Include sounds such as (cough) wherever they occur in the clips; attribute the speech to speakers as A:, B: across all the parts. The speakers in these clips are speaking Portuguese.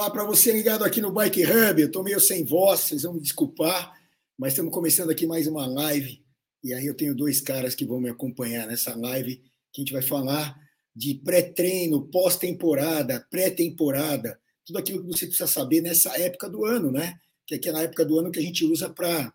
A: Olá para você ligado aqui no Bike Hub. Eu estou meio sem voz, vocês vão me desculpar, mas estamos começando aqui mais uma live. E aí eu tenho dois caras que vão me acompanhar nessa live, que a gente vai falar de pré-treino, pós-temporada, pré-temporada, tudo aquilo que você precisa saber nessa época do ano, né? Que é aquela época do ano que a gente usa para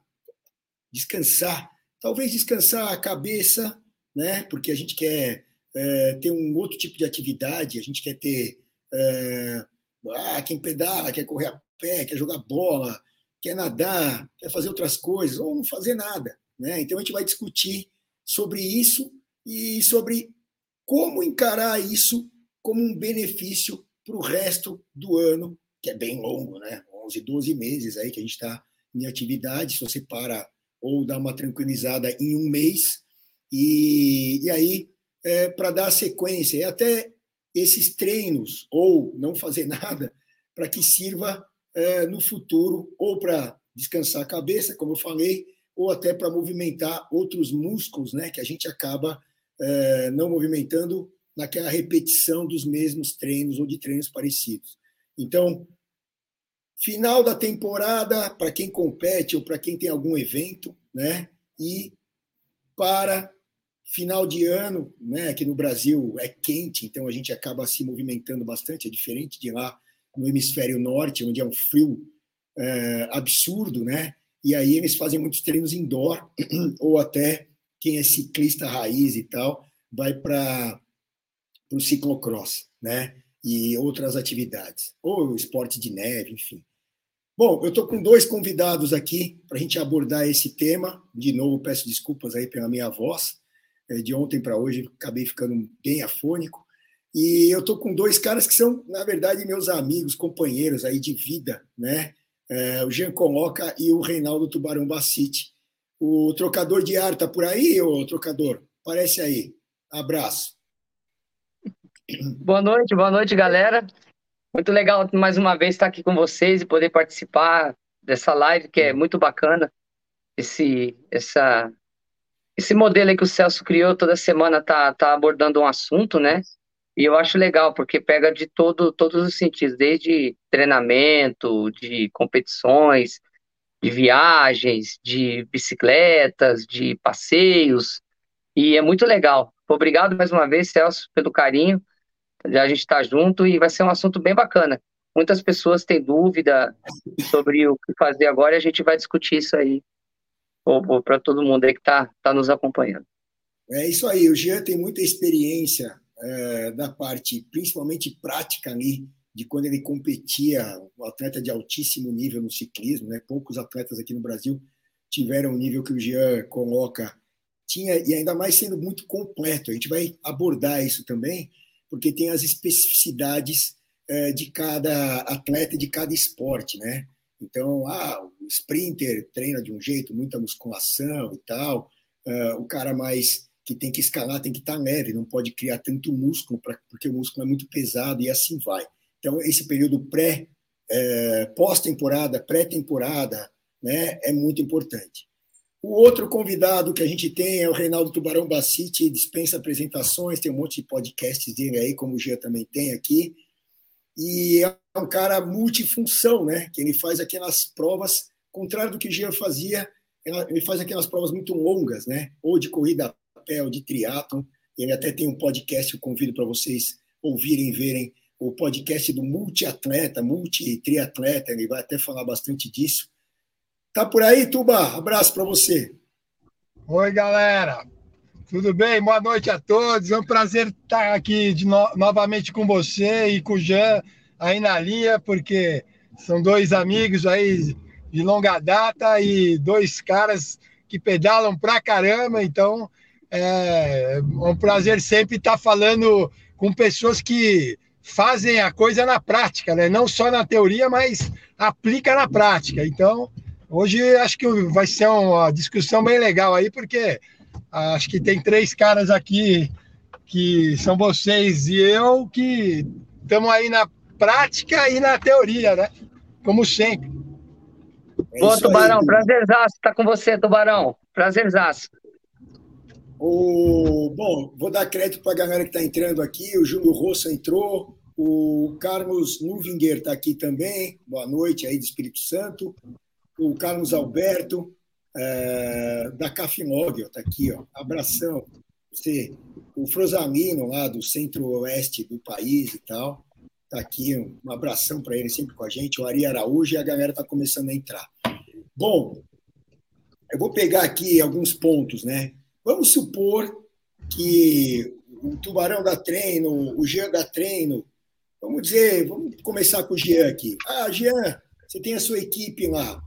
A: descansar. Talvez descansar a cabeça, né? Porque a gente quer é, ter um outro tipo de atividade, a gente quer ter. É, ah, quem pedala, quer correr a pé, quer jogar bola, quer nadar, quer fazer outras coisas, ou não fazer nada. Né? Então a gente vai discutir sobre isso e sobre como encarar isso como um benefício para o resto do ano, que é bem longo, né? 11, 12 meses aí que a gente está em atividade, se você para ou dá uma tranquilizada em um mês, e, e aí, é, para dar sequência, e até esses treinos, ou não fazer (laughs) nada, para que sirva é, no futuro, ou para descansar a cabeça, como eu falei, ou até para movimentar outros músculos, né, que a gente acaba é, não movimentando naquela repetição dos mesmos treinos ou de treinos parecidos. Então, final da temporada, para quem compete ou para quem tem algum evento, né, e para final de ano, né, aqui no Brasil é quente, então a gente acaba se movimentando bastante, é diferente de lá no hemisfério norte, onde é um frio é, absurdo, né? E aí eles fazem muitos treinos indoor, (clears throat) ou até quem é ciclista raiz e tal, vai para o ciclocross, né? E outras atividades, ou esporte de neve, enfim. Bom, eu estou com dois convidados aqui para a gente abordar esse tema. De novo, peço desculpas aí pela minha voz. É, de ontem para hoje, acabei ficando bem afônico. E eu estou com dois caras que são, na verdade, meus amigos, companheiros aí de vida, né? É, o Jean Coloca e o Reinaldo Tubarão Bacite. O trocador de ar tá por aí, ô trocador? Parece aí. Abraço.
B: Boa noite, boa noite, galera. Muito legal mais uma vez estar aqui com vocês e poder participar dessa live que é muito bacana. Esse, essa esse modelo aí que o Celso criou toda semana tá, tá abordando um assunto, né? E eu acho legal, porque pega de todo, todos os sentidos, desde treinamento, de competições, de viagens, de bicicletas, de passeios, e é muito legal. Obrigado mais uma vez, Celso, pelo carinho. A gente está junto e vai ser um assunto bem bacana. Muitas pessoas têm dúvida sobre o que fazer agora e a gente vai discutir isso aí para todo mundo aí que está tá nos acompanhando.
A: É isso aí, o Jean tem muita experiência é, da parte, principalmente prática ali, de quando ele competia, um atleta de altíssimo nível no ciclismo, né? poucos atletas aqui no Brasil tiveram o nível que o Jean coloca, tinha, e ainda mais sendo muito completo. A gente vai abordar isso também, porque tem as especificidades é, de cada atleta, de cada esporte, né? Então, ah, sprinter treina de um jeito, muita musculação e tal. Uh, o cara mais que tem que escalar tem que estar leve, não pode criar tanto músculo, pra, porque o músculo é muito pesado e assim vai. Então, esse período pré, é, pós-temporada, pré-temporada, né, é muito importante. O outro convidado que a gente tem é o Reinaldo Tubarão Bacite, dispensa apresentações, tem um monte de podcasts dele aí, como o Gia também tem aqui e é um cara multifunção, né? Que ele faz aquelas provas, contrário do que Jean fazia, ele faz aquelas provas muito longas, né? Ou de corrida a pé, ou de triatlon. Ele até tem um podcast, eu convido para vocês ouvirem, verem o podcast do multiatleta, multi-triatleta, ele vai até falar bastante disso. Tá por aí, Tuba? Abraço para você.
C: Oi, galera. Tudo bem? Boa noite a todos. É um prazer estar aqui de no... novamente com você e com o Jean aí na linha, porque são dois amigos aí de longa data e dois caras que pedalam pra caramba. Então é um prazer sempre estar falando com pessoas que fazem a coisa na prática, né? Não só na teoria, mas aplica na prática. Então Hoje acho que vai ser uma discussão bem legal aí, porque acho que tem três caras aqui que são vocês e eu que estamos aí na prática e na teoria, né? Como sempre.
B: É Boa, Tubarão, aí. prazerzaço estar tá com você, Tubarão. Prazerzaço.
A: O, bom, vou dar crédito para a galera que está entrando aqui. O Júlio Rossa entrou, o Carlos Nuvinger está aqui também. Boa noite aí do Espírito Santo. O Carlos Alberto, é, da Cafimóvel, está aqui. Ó. Abração. Você, o Frosalino, lá do centro-oeste do país e tal, está aqui. Um abração para ele sempre com a gente. O Ari Araújo e a galera está começando a entrar. Bom, eu vou pegar aqui alguns pontos, né? Vamos supor que o Tubarão dá treino, o Jean dá treino. Vamos dizer, vamos começar com o Jean aqui. Ah, Jean, você tem a sua equipe lá.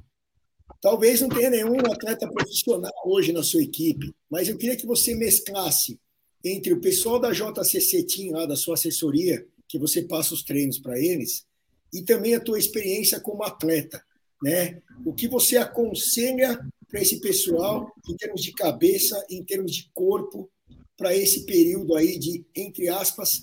A: Talvez não tenha nenhum atleta profissional hoje na sua equipe, mas eu queria que você mesclasse entre o pessoal da JCC Team, lá da sua assessoria, que você passa os treinos para eles, e também a tua experiência como atleta. Né? O que você aconselha para esse pessoal em termos de cabeça, em termos de corpo, para esse período aí de, entre aspas,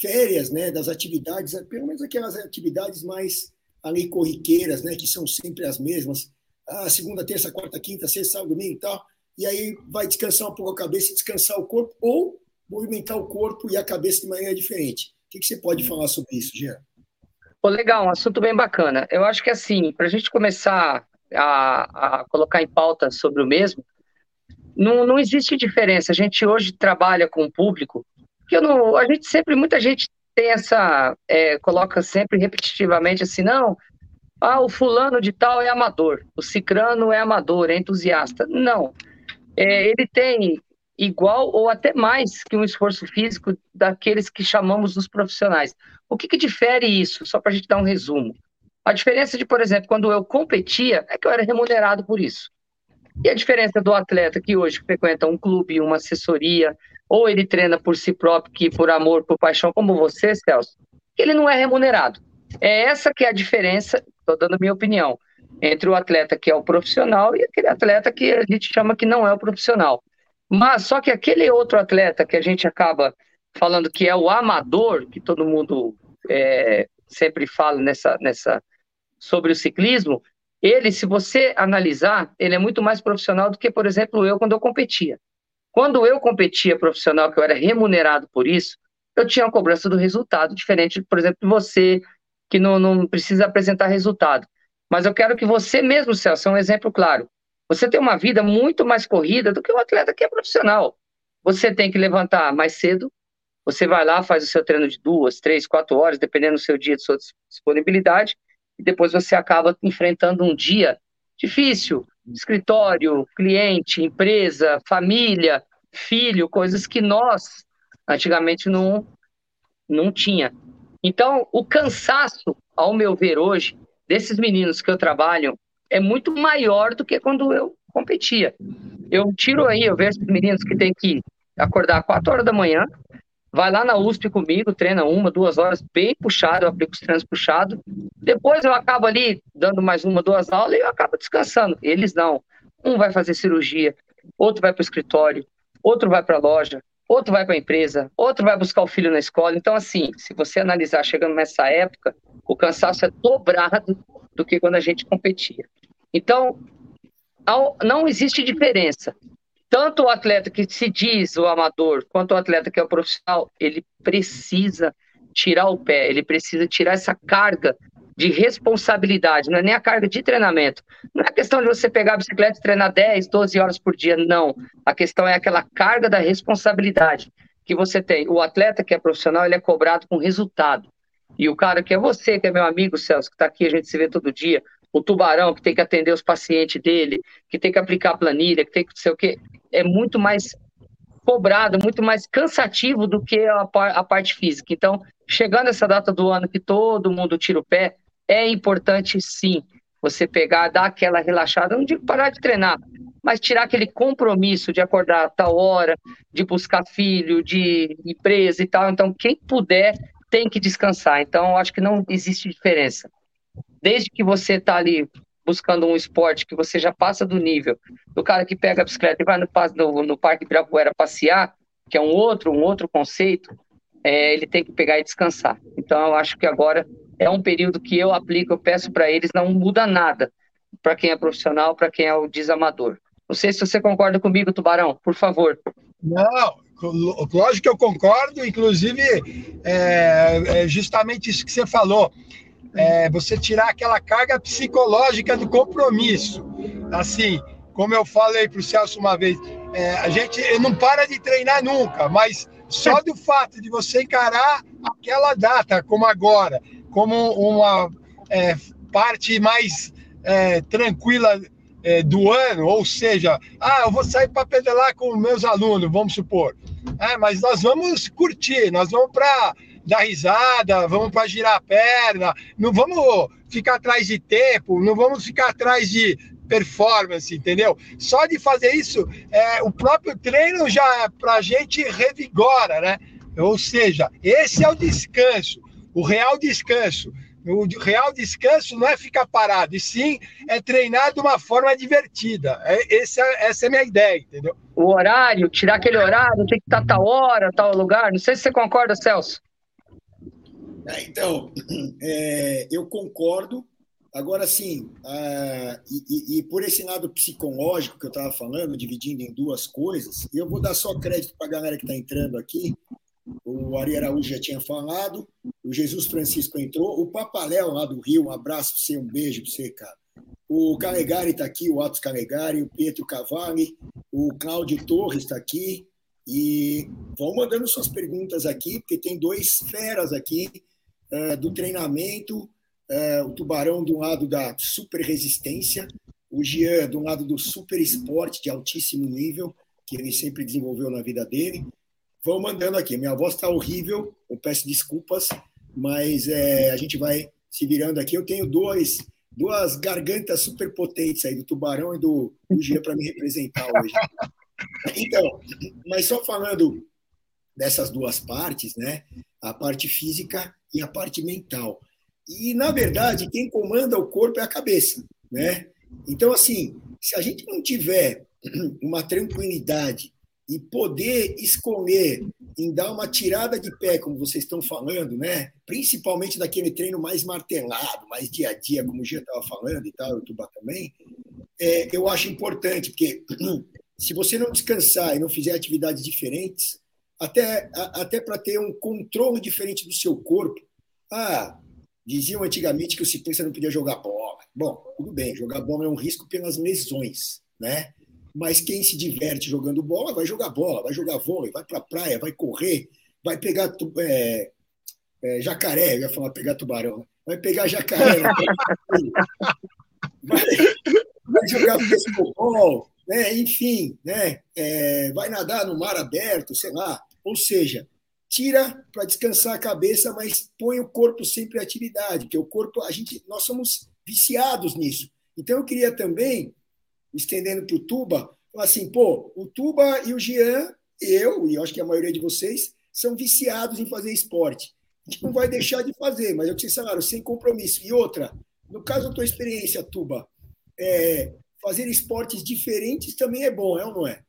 A: férias né, das atividades, pelo menos aquelas atividades mais ali corriqueiras, né, que são sempre as mesmas, ah, segunda, terça, quarta, quinta, sexta, sábado, domingo e tal, e aí vai descansar um pouco a cabeça descansar o corpo, ou movimentar o corpo e a cabeça de maneira diferente. Que, que você pode falar sobre isso, Jean?
B: Legal, um assunto bem bacana. Eu acho que assim, para a gente começar a, a colocar em pauta sobre o mesmo, não, não existe diferença. A gente hoje trabalha com o público, que eu não, a gente sempre, muita gente tem essa, é, coloca sempre repetitivamente assim, não, ah, o fulano de tal é amador, o cicrano é amador, é entusiasta. Não, é, ele tem igual ou até mais que um esforço físico daqueles que chamamos dos profissionais. O que, que difere isso? Só para a gente dar um resumo. A diferença de, por exemplo, quando eu competia, é que eu era remunerado por isso. E a diferença do atleta que hoje frequenta um clube, uma assessoria, ou ele treina por si próprio, que por amor, por paixão, como você, Celso, ele não é remunerado. É essa que é a diferença, estou dando minha opinião, entre o atleta que é o profissional e aquele atleta que a gente chama que não é o profissional. Mas só que aquele outro atleta que a gente acaba falando que é o amador, que todo mundo é, sempre fala nessa, nessa sobre o ciclismo, ele, se você analisar, ele é muito mais profissional do que, por exemplo, eu quando eu competia. Quando eu competia profissional, que eu era remunerado por isso, eu tinha uma cobrança do resultado, diferente, por exemplo, de você, que não, não precisa apresentar resultado. Mas eu quero que você mesmo, Celso, é um exemplo claro. Você tem uma vida muito mais corrida do que um atleta que é profissional. Você tem que levantar mais cedo, você vai lá, faz o seu treino de duas, três, quatro horas, dependendo do seu dia, de sua disponibilidade, e depois você acaba enfrentando um dia difícil, escritório, cliente, empresa, família, filho, coisas que nós antigamente não não tinha. Então, o cansaço, ao meu ver hoje, desses meninos que eu trabalho é muito maior do que quando eu competia. Eu tiro aí, eu vejo meninos que têm que acordar 4 horas da manhã, vai lá na USP comigo, treina uma, duas horas, bem puxado, eu aplico os treinos puxados. Depois eu acabo ali dando mais uma, duas aulas e eu acabo descansando. Eles não. Um vai fazer cirurgia, outro vai para o escritório, outro vai para a loja, outro vai para a empresa, outro vai buscar o filho na escola. Então, assim, se você analisar chegando nessa época, o cansaço é dobrado do que quando a gente competia. Então, não existe diferença tanto o atleta que se diz o amador, quanto o atleta que é o profissional, ele precisa tirar o pé, ele precisa tirar essa carga de responsabilidade, não é nem a carga de treinamento. Não é questão de você pegar a bicicleta e treinar 10, 12 horas por dia, não. A questão é aquela carga da responsabilidade que você tem. O atleta que é profissional, ele é cobrado com resultado. E o cara que é você, que é meu amigo Celso, que está aqui, a gente se vê todo dia, o tubarão que tem que atender os pacientes dele, que tem que aplicar a planilha, que tem que não sei o quê, é muito mais cobrado, muito mais cansativo do que a, a parte física. Então, chegando essa data do ano que todo mundo tira o pé, é importante sim você pegar, dar aquela relaxada, não digo parar de treinar, mas tirar aquele compromisso de acordar a tal hora, de buscar filho, de empresa e tal. Então, quem puder tem que descansar. Então, acho que não existe diferença. Desde que você está ali buscando um esporte que você já passa do nível do cara que pega a bicicleta e vai no, no, no Parque Ibirapuera passear, que é um outro, um outro conceito, é, ele tem que pegar e descansar. Então, eu acho que agora é um período que eu aplico, eu peço para eles, não muda nada para quem é profissional, para quem é o desamador. Não sei se você concorda comigo, Tubarão, por favor.
C: Não, lógico que eu concordo, inclusive é, é justamente isso que você falou. É, você tirar aquela carga psicológica do compromisso. Assim, como eu falei para o Celso uma vez, é, a gente não para de treinar nunca, mas só do fato de você encarar aquela data, como agora, como uma é, parte mais é, tranquila é, do ano, ou seja, ah, eu vou sair para pedalar com meus alunos, vamos supor. É, mas nós vamos curtir, nós vamos para dar risada, vamos para girar a perna, não vamos ficar atrás de tempo, não vamos ficar atrás de performance, entendeu? Só de fazer isso, é, o próprio treino já para a gente revigora, né? Ou seja, esse é o descanso, o real descanso. O real descanso não é ficar parado, e sim é treinar de uma forma divertida. É, esse é, essa é a minha ideia, entendeu?
B: O horário, tirar aquele horário, tem que estar tal hora, tal lugar. Não sei se você concorda, Celso.
A: É, então, (clears throat) é, eu concordo. Agora, sim, e, e, e, por esse lado psicológico que eu estava falando, dividindo em duas coisas, eu vou dar só crédito para a galera que está entrando aqui. O Ari Araújo já tinha falado, o Jesus Francisco entrou, o Papaléu lá do Rio, um abraço você, um beijo para você, cara. O Calegari está aqui, o Atos Calegari, o Pietro Cavalli, o Cláudio Torres está aqui. E vão mandando suas perguntas aqui, porque tem dois feras aqui uh, do treinamento. Uh, o Tubarão do lado da super resistência, o Jean do lado do super esporte de altíssimo nível, que ele sempre desenvolveu na vida dele. Vão mandando aqui. Minha voz está horrível, eu peço desculpas, mas é, a gente vai se virando aqui. Eu tenho dois, duas gargantas super potentes aí, do Tubarão e do, do Gia, para me representar hoje. (laughs) Então, mas só falando dessas duas partes, né? A parte física e a parte mental. E, na verdade, quem comanda o corpo é a cabeça, né? Então, assim, se a gente não tiver (clears throat) uma tranquilidade e poder escolher em dar uma tirada de pé, como vocês estão falando, né? Principalmente daquele treino mais martelado, mais dia a dia, como o Gia estava falando e tal, o Tuba também, é, eu acho importante, porque (clears throat) se você não descansar e não fizer atividades diferentes, até, até para ter um controle diferente do seu corpo. Ah, diziam antigamente que o ciclista não podia jogar bola. Bom, tudo bem, jogar bola é um risco pelas lesões, né? Mas quem se diverte jogando bola vai jogar bola, vai jogar vôlei, vai para a praia, vai correr, vai pegar é, é, jacaré, eu ia falar pegar tubarão, né? vai pegar jacaré, vai, (laughs) vai jogar futebol, né? enfim, né? É, vai nadar no mar aberto, sei lá. Ou seja, tira para descansar a cabeça, mas põe o corpo sempre em atividade, porque o corpo, a gente, nós somos viciados nisso. Então eu queria também estendendo para o Tuba, assim, pô, o Tuba e o Jean, eu, e eu acho que a maioria de vocês, são viciados em fazer esporte. A gente não vai deixar de fazer, mas é o que vocês falaram, sem compromisso. E outra, no caso da tua experiência, Tuba, é, fazer esportes diferentes também é bom, é ou não é?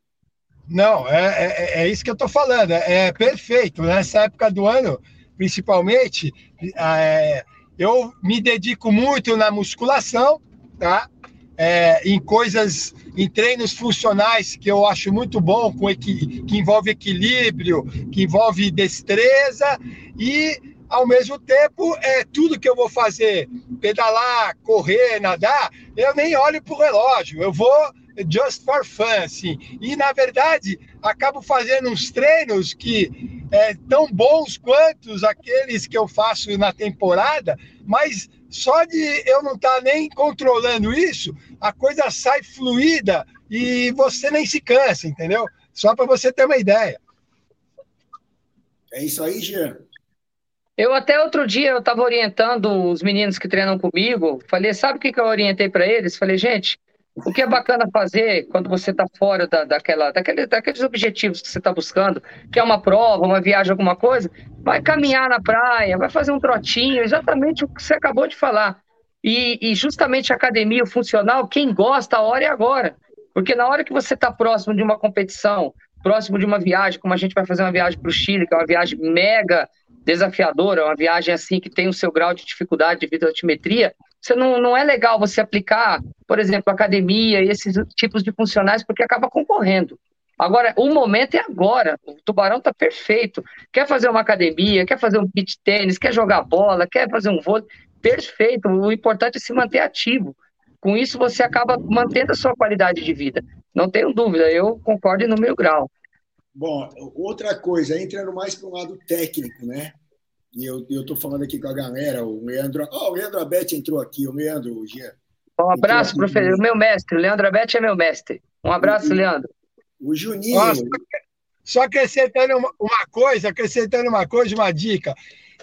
C: Não, é, é, é isso que eu estou falando, é, é, perfeito. Nessa época do ano, principalmente, é, eu me dedico muito na musculação, tá? É, em coisas, em treinos funcionais que eu acho muito bom, com que envolve equilíbrio, que envolve destreza e ao mesmo tempo é tudo que eu vou fazer, pedalar, correr, nadar, eu nem olho para o relógio, eu vou just for fun, assim. E na verdade acabo fazendo uns treinos que é tão bons quanto aqueles que eu faço na temporada, mas só de eu não estar tá nem controlando isso, a coisa sai fluida e você nem se cansa, entendeu? Só para você ter uma ideia.
A: É isso aí, Jean.
B: Eu até outro dia eu estava orientando os meninos que treinam comigo. Falei, sabe o que, que eu orientei para eles? Falei, gente, o que é bacana fazer quando você está fora da, daquela, daquele, daqueles objetivos que você está buscando, que é uma prova, uma viagem, alguma coisa, vai caminhar na praia, vai fazer um trotinho, exatamente o que você acabou de falar. E, e justamente a academia, o funcional, quem gosta, a hora é agora. Porque na hora que você está próximo de uma competição, próximo de uma viagem, como a gente vai fazer uma viagem para o Chile, que é uma viagem mega desafiadora, uma viagem assim que tem o seu grau de dificuldade devido à altimetria, você não, não é legal você aplicar, por exemplo, academia e esses tipos de funcionais, porque acaba concorrendo. Agora, o momento é agora. O Tubarão está perfeito. Quer fazer uma academia, quer fazer um beach tênis, quer jogar bola, quer fazer um vôlei. Perfeito. O importante é se manter ativo. Com isso, você acaba mantendo a sua qualidade de vida. Não tenho dúvida, eu concordo no meu grau.
A: Bom, outra coisa, entrando mais para o lado técnico, né? E eu estou falando aqui com a galera, o Leandro. Oh, o Leandro Abete entrou aqui, o Leandro, o Jean.
B: Um abraço, professor. Meu mestre, o Leandro Abete é meu mestre. Um abraço, Leandro.
A: O Juninho.
C: Nossa, só acrescentando uma coisa, acrescentando uma coisa, uma dica.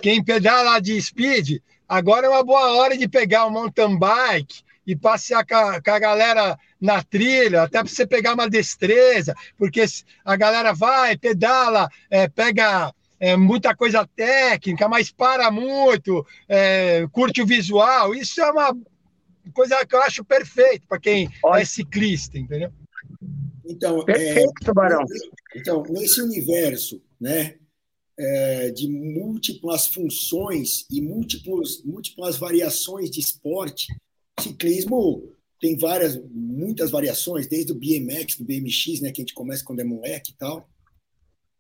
C: Quem pedala de speed, agora é uma boa hora de pegar o mountain bike e passear com a, com a galera na trilha, até para você pegar uma destreza, porque a galera vai, pedala, é, pega é, muita coisa técnica, mas para muito, é, curte o visual. Isso é uma coisa que eu acho perfeito para quem é ciclista, entendeu?
A: Então,
B: é, Perfeito, é, Tubarão.
A: Então, nesse universo né, é, de múltiplas funções e múltiplos, múltiplas variações de esporte, ciclismo tem várias, muitas variações, desde o BMX, do BMX, né, que a gente começa quando é moleque e tal,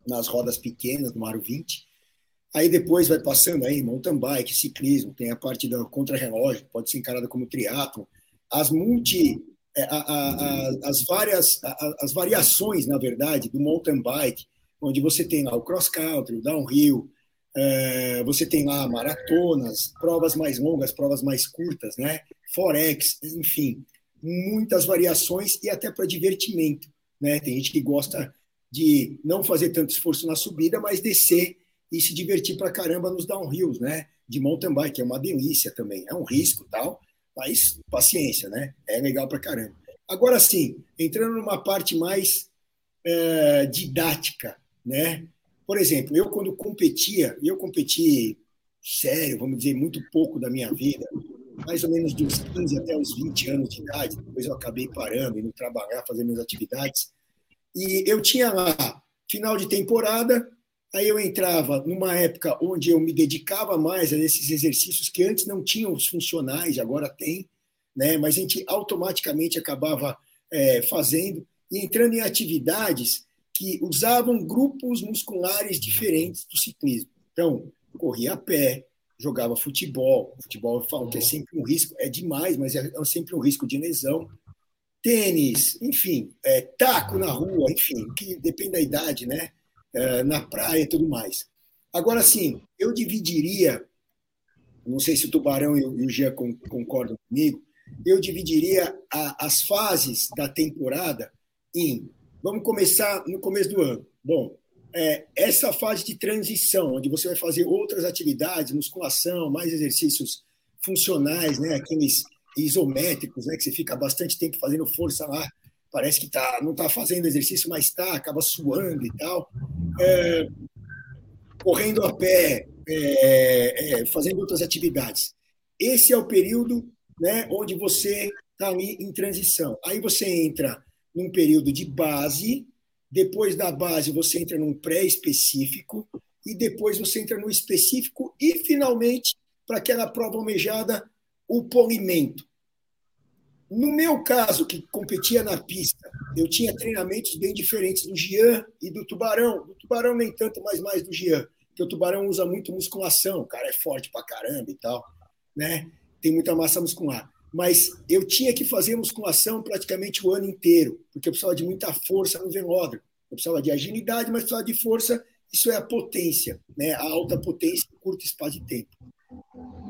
A: nas rodas pequenas, no aro 20. Aí depois vai passando aí mountain bike, ciclismo, tem a parte da contra-relógio, pode ser encarada como triatlo, as multi é, a, a, as várias as variações, na verdade, do mountain bike, onde você tem lá o cross country, o downhill, é, você tem lá maratonas, provas mais longas, provas mais curtas, né? Forex, enfim, muitas variações e até para divertimento, né? Tem gente que gosta de não fazer tanto esforço na subida, mas descer e se divertir para caramba nos downhills, né? De mountain bike, é uma delícia também, é um risco tal, mas paciência, né? É legal pra caramba. Agora sim, entrando numa parte mais é, didática, né? Por exemplo, eu quando competia, eu competi sério, vamos dizer, muito pouco da minha vida, mais ou menos dos 15 até os 20 anos de idade, depois eu acabei parando, indo trabalhar, fazer minhas atividades, e eu tinha lá, final de temporada, Aí eu entrava numa época onde eu me dedicava mais a esses exercícios que antes não tinham os funcionais, agora tem, né? mas a gente automaticamente acabava é, fazendo e entrando em atividades que usavam grupos musculares diferentes do ciclismo. Então, corria a pé, jogava futebol. Futebol, eu falo que é sempre um risco, é demais, mas é, é sempre um risco de lesão. Tênis, enfim, é, taco na rua, enfim, que depende da idade, né? É, na praia e tudo mais. Agora, sim, eu dividiria, não sei se o Tubarão e o Gia concordam comigo, eu dividiria a, as fases da temporada em. Vamos começar no começo do ano. Bom, é, essa fase de transição, onde você vai fazer outras atividades, musculação, mais exercícios funcionais, né, aqueles isométricos, né, que você fica bastante tempo fazendo força lá parece que tá, não está fazendo exercício, mas está, acaba suando e tal, é, correndo a pé, é, é, fazendo outras atividades. Esse é o período né, onde você está ali em transição. Aí você entra num período de base, depois da base você entra num pré-específico, e depois você entra no específico, e finalmente, para aquela prova almejada, o polimento. No meu caso, que competia na pista, eu tinha treinamentos bem diferentes do Gian e do Tubarão. Do Tubarão nem tanto, mas mais do Gian, porque o Tubarão usa muito musculação, o cara é forte pra caramba e tal, né? Tem muita massa muscular. Mas eu tinha que fazer musculação praticamente o ano inteiro, porque eu precisava de muita força no velódromo. Eu precisava de agilidade, mas precisava de força. Isso é a potência, né? A alta potência em curto espaço de tempo.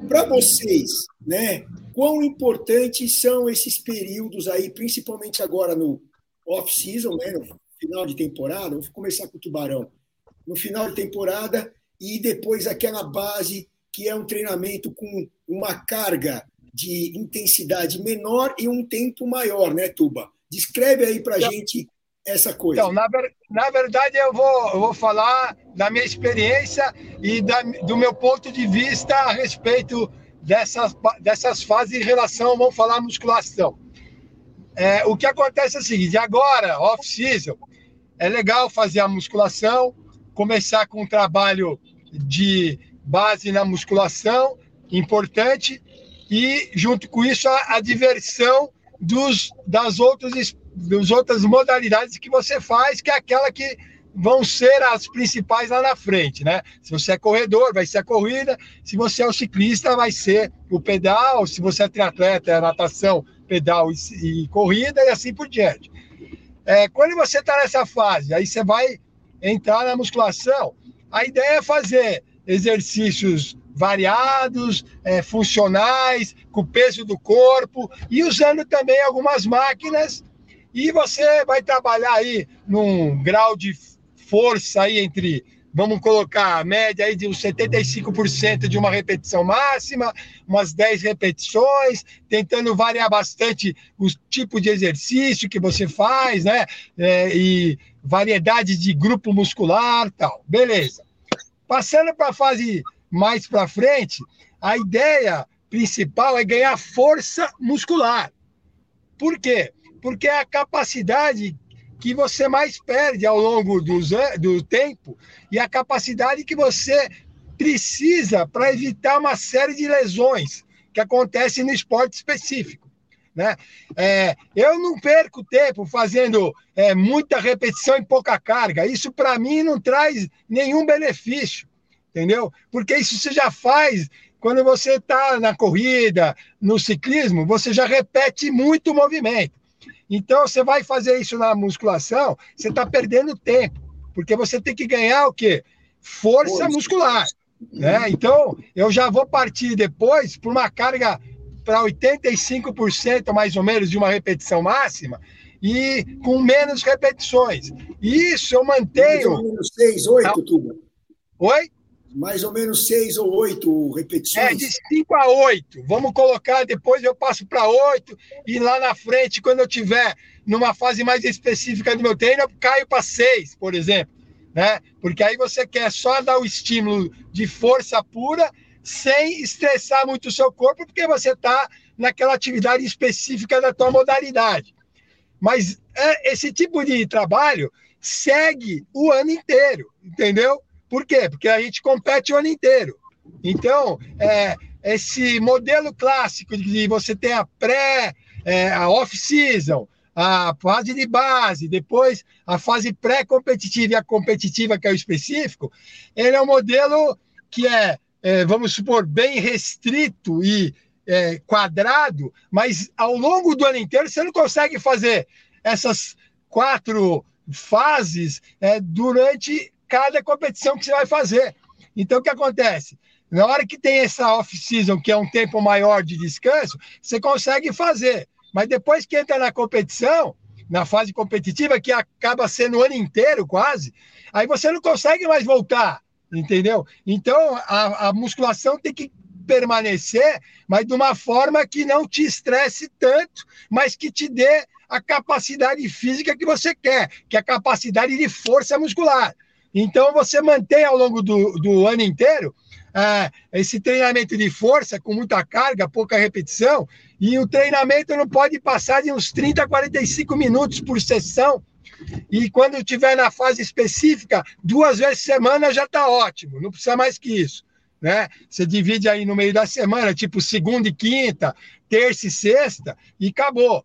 A: Para vocês, né, quão importantes são esses períodos aí, principalmente agora no off-season, né, no final de temporada? Vou começar com o Tubarão. No final de temporada e depois aquela base que é um treinamento com uma carga de intensidade menor e um tempo maior, né, Tuba? Descreve aí para a gente essa coisa?
C: Então, na, na verdade, eu vou, eu vou falar da minha experiência e da, do meu ponto de vista a respeito dessas, dessas fases em relação, vamos falar, musculação. É, o que acontece é o seguinte: agora, off-season, é legal fazer a musculação, começar com um trabalho de base na musculação, importante, e junto com isso a, a diversão dos, das outras, das outras modalidades que você faz, que é aquela que vão ser as principais lá na frente, né? Se você é corredor, vai ser a corrida. Se você é o ciclista, vai ser o pedal. Se você é triatleta, é natação, pedal e, e corrida e assim por diante. É, quando você está nessa fase, aí você vai entrar na musculação. A ideia é fazer exercícios variados, é, funcionais, com o peso do corpo e usando também algumas máquinas. E você vai trabalhar aí num grau de força aí entre, vamos colocar a média aí de uns 75% de uma repetição máxima, umas 10 repetições, tentando variar bastante o tipo de exercício que você faz, né? É, e variedade de grupo muscular tal. Beleza. Passando para a fase mais para frente, a ideia principal é ganhar força muscular. Por quê? Porque é a capacidade que você mais perde ao longo dos, do tempo e a capacidade que você precisa para evitar uma série de lesões que acontecem no esporte específico. Né? É, eu não perco tempo fazendo é, muita repetição e pouca carga. Isso, para mim, não traz nenhum benefício, entendeu? Porque isso você já faz quando você está na corrida, no ciclismo, você já repete muito o movimento. Então, você vai fazer isso na musculação, você está perdendo tempo, porque você tem que ganhar o quê? Força, muscular. Né? Então, eu já vou partir depois por uma carga para 85% mais ou menos de uma repetição máxima e com menos repetições. Isso eu mantenho. Mais ou
A: menos 6, 8, tudo.
C: Oi?
A: mais ou menos seis ou oito repetições.
C: É, de cinco a oito. Vamos colocar, depois eu passo para oito, e lá na frente, quando eu tiver numa fase mais específica do meu treino, eu caio para seis, por exemplo. Né? Porque aí você quer só dar o estímulo de força pura, sem estressar muito o seu corpo, porque você está naquela atividade específica da tua modalidade. Mas é, esse tipo de trabalho segue o ano inteiro, entendeu? Por quê? Porque a gente compete o ano inteiro. Então, é, esse modelo clássico de você ter a pré, é, a off-season, a fase de base, depois a fase pré-competitiva e a competitiva, que é o específico, ele é um modelo que é, é vamos supor, bem restrito e é, quadrado, mas ao longo do ano inteiro você não consegue fazer essas quatro fases é, durante cada competição que você vai fazer. Então, o que acontece? Na hora que tem essa off-season, que é um tempo maior de descanso, você consegue fazer. Mas depois que entra na competição, na fase competitiva, que acaba sendo o ano inteiro quase, aí você não consegue mais voltar, entendeu? Então, a, a musculação tem que permanecer, mas de uma forma que não te estresse tanto, mas que te dê a capacidade física que você quer, que é a capacidade de força muscular. Então, você mantém ao longo do, do ano inteiro ah, esse treinamento de força com muita carga, pouca repetição, e o treinamento não pode passar de uns 30 a 45 minutos por sessão. E quando estiver na fase específica, duas vezes por semana já está ótimo, não precisa mais que isso. Né? Você divide aí no meio da semana, tipo segunda e quinta, terça e sexta, e acabou.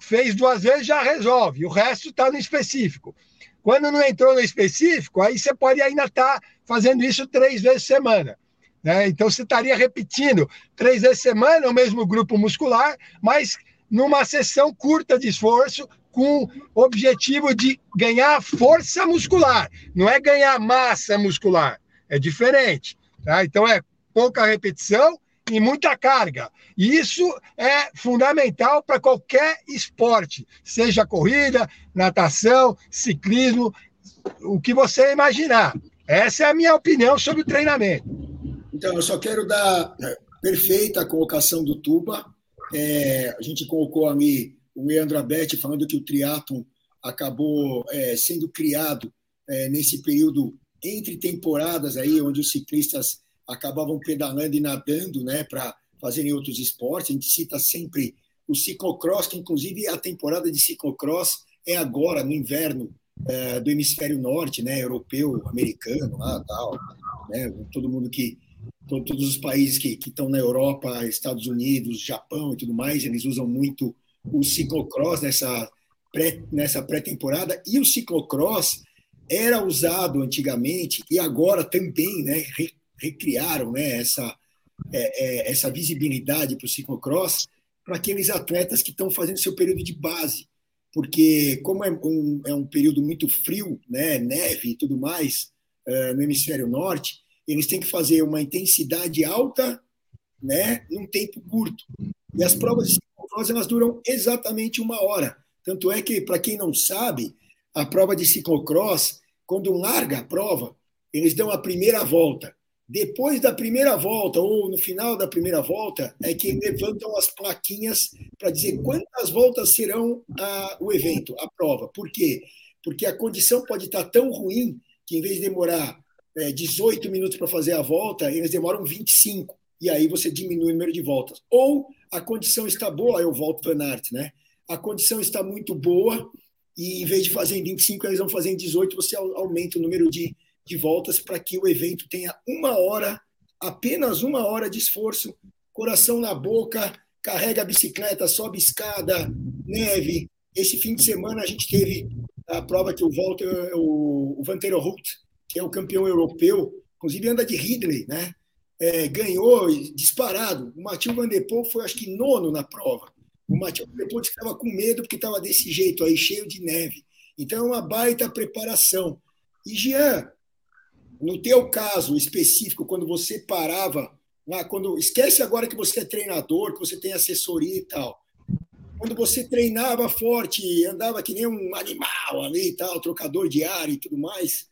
C: Fez duas vezes, já resolve. O resto está no específico. Quando não entrou no específico, aí você pode ainda estar tá fazendo isso três vezes semana. Né? Então você estaria repetindo três vezes semana o mesmo grupo muscular, mas numa sessão curta de esforço, com objetivo de ganhar força muscular, não é ganhar massa muscular, é diferente. Tá? Então é pouca repetição e muita carga. E isso é fundamental para qualquer esporte, seja corrida, natação, ciclismo, o que você imaginar. Essa é a minha opinião sobre o treinamento.
A: Então, eu só quero dar é, perfeita a colocação do Tuba. É, a gente colocou ali o Leandro Abete falando que o triatlon acabou é, sendo criado é, nesse período entre temporadas aí, onde os ciclistas acabavam pedalando e nadando, né, para fazerem outros esportes. A gente cita sempre o ciclocross, que inclusive a temporada de ciclocross é agora, no inverno é, do hemisfério norte, né, europeu, americano, lá, tal, né, todo mundo que todos os países que, que estão na Europa, Estados Unidos, Japão e tudo mais, eles usam muito o ciclocross nessa pré, nessa pré-temporada e o ciclocross era usado antigamente e agora também, né, recriaram, né, essa é, é, essa visibilidade para o ciclocross para aqueles atletas que estão fazendo seu período de base, porque como é um, é um período muito frio, né, neve e tudo mais uh, no hemisfério norte, eles têm que fazer uma intensidade alta, né, num tempo curto. E as provas de ciclocross elas duram exatamente uma hora. Tanto é que, para quem não sabe, a prova de ciclocross, quando larga a prova, eles dão a primeira volta. Depois da primeira volta, ou no final da primeira volta, é que levantam as plaquinhas para dizer quantas voltas serão a, o evento, a prova. Por quê? Porque a condição pode estar tão ruim que, em vez de demorar é, 18 minutos para fazer a volta, eles demoram 25. E aí você diminui o número de voltas. Ou a condição está boa, eu volto Van Aert, né? A condição está muito boa, e em vez de fazer em 25, eles vão fazer em 18, você aumenta o número de de voltas para que o evento tenha uma hora, apenas uma hora de esforço, coração na boca, carrega a bicicleta, sobe escada, neve. Esse fim de semana a gente teve a prova que o Walter, o, o Vantero Hut, que é o campeão europeu, inclusive anda de Ridley, né? É, ganhou disparado. O Matheus Van Poel foi, acho que, nono na prova. O Matheus Van Poel estava com medo porque estava desse jeito aí, cheio de neve. Então, é uma baita preparação. E, Jean, no teu caso específico, quando você parava, lá, quando esquece agora que você é treinador, que você tem assessoria e tal. Quando você treinava forte, andava que nem um animal ali e tal, trocador de ar e tudo mais,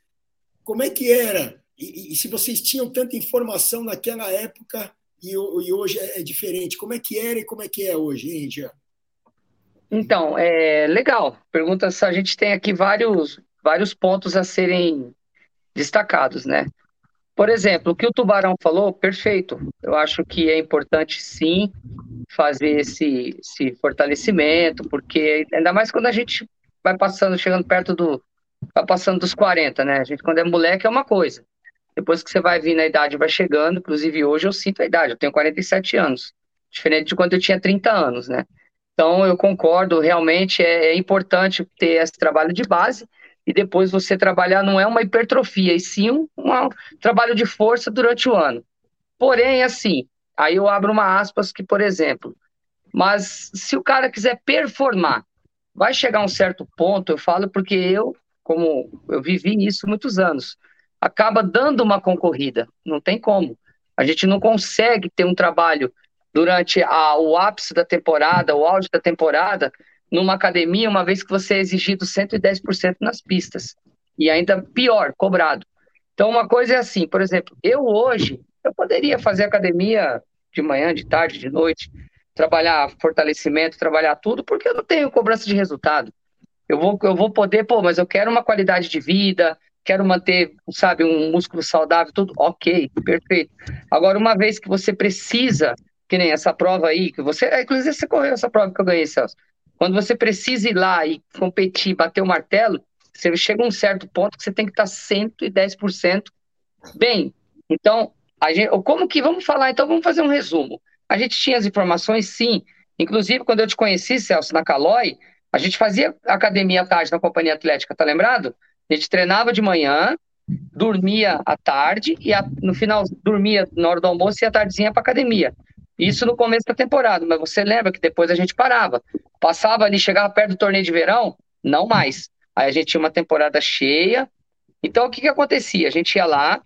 A: como é que era? E, e se vocês tinham tanta informação naquela época e, e, hoje é diferente, como é que era e como é que é hoje, hein?
B: Então, é legal. Pergunta se a gente tem aqui vários, vários pontos a serem destacados, né? Por exemplo, o que o Tubarão falou, perfeito. Eu acho que é importante sim fazer esse, esse fortalecimento, porque ainda mais quando a gente vai passando, chegando perto do. vai passando dos 40, né? A gente, quando é moleque, é uma coisa. Depois que você vai vir na idade, vai chegando, inclusive hoje eu sinto a idade, eu tenho 47 anos, diferente de quando eu tinha 30 anos, né? Então eu concordo, realmente é, é importante ter esse trabalho de base, e depois você trabalhar não é uma hipertrofia, e sim um, um trabalho de força durante o ano. Porém, assim, aí eu abro uma aspas que, por exemplo, mas se o cara quiser performar, vai chegar a um certo ponto, eu falo porque eu, como eu vivi isso muitos anos, acaba dando uma concorrida, não tem como. A gente não consegue ter um trabalho durante a, o ápice da temporada, o auge da temporada, numa academia, uma vez que você é exigido 110% nas pistas. E ainda pior, cobrado. Então, uma coisa é assim, por exemplo, eu hoje, eu poderia fazer academia de manhã, de tarde, de noite, trabalhar fortalecimento, trabalhar tudo, porque eu não tenho cobrança de resultado. Eu vou, eu vou poder, pô, mas eu quero uma qualidade de vida, quero manter, sabe, um músculo saudável, tudo, ok, perfeito. Agora, uma vez que você precisa, que nem essa prova aí, que você, inclusive você correu essa prova que eu ganhei, Celso, quando você precisa ir lá e competir, bater o martelo, você chega a um certo ponto que você tem que estar 110% bem. Então, a gente, como que vamos falar? Então, vamos fazer um resumo. A gente tinha as informações, sim. Inclusive, quando eu te conheci, Celso, na Calói, a gente fazia academia à tarde na companhia atlética, tá lembrado? A gente treinava de manhã, dormia à tarde e a, no final dormia na hora do almoço e à tardezinha para academia. Isso no começo da temporada, mas você lembra que depois a gente parava. Passava ali, chegava perto do torneio de verão, não mais. Aí a gente tinha uma temporada cheia. Então o que que acontecia? A gente ia lá,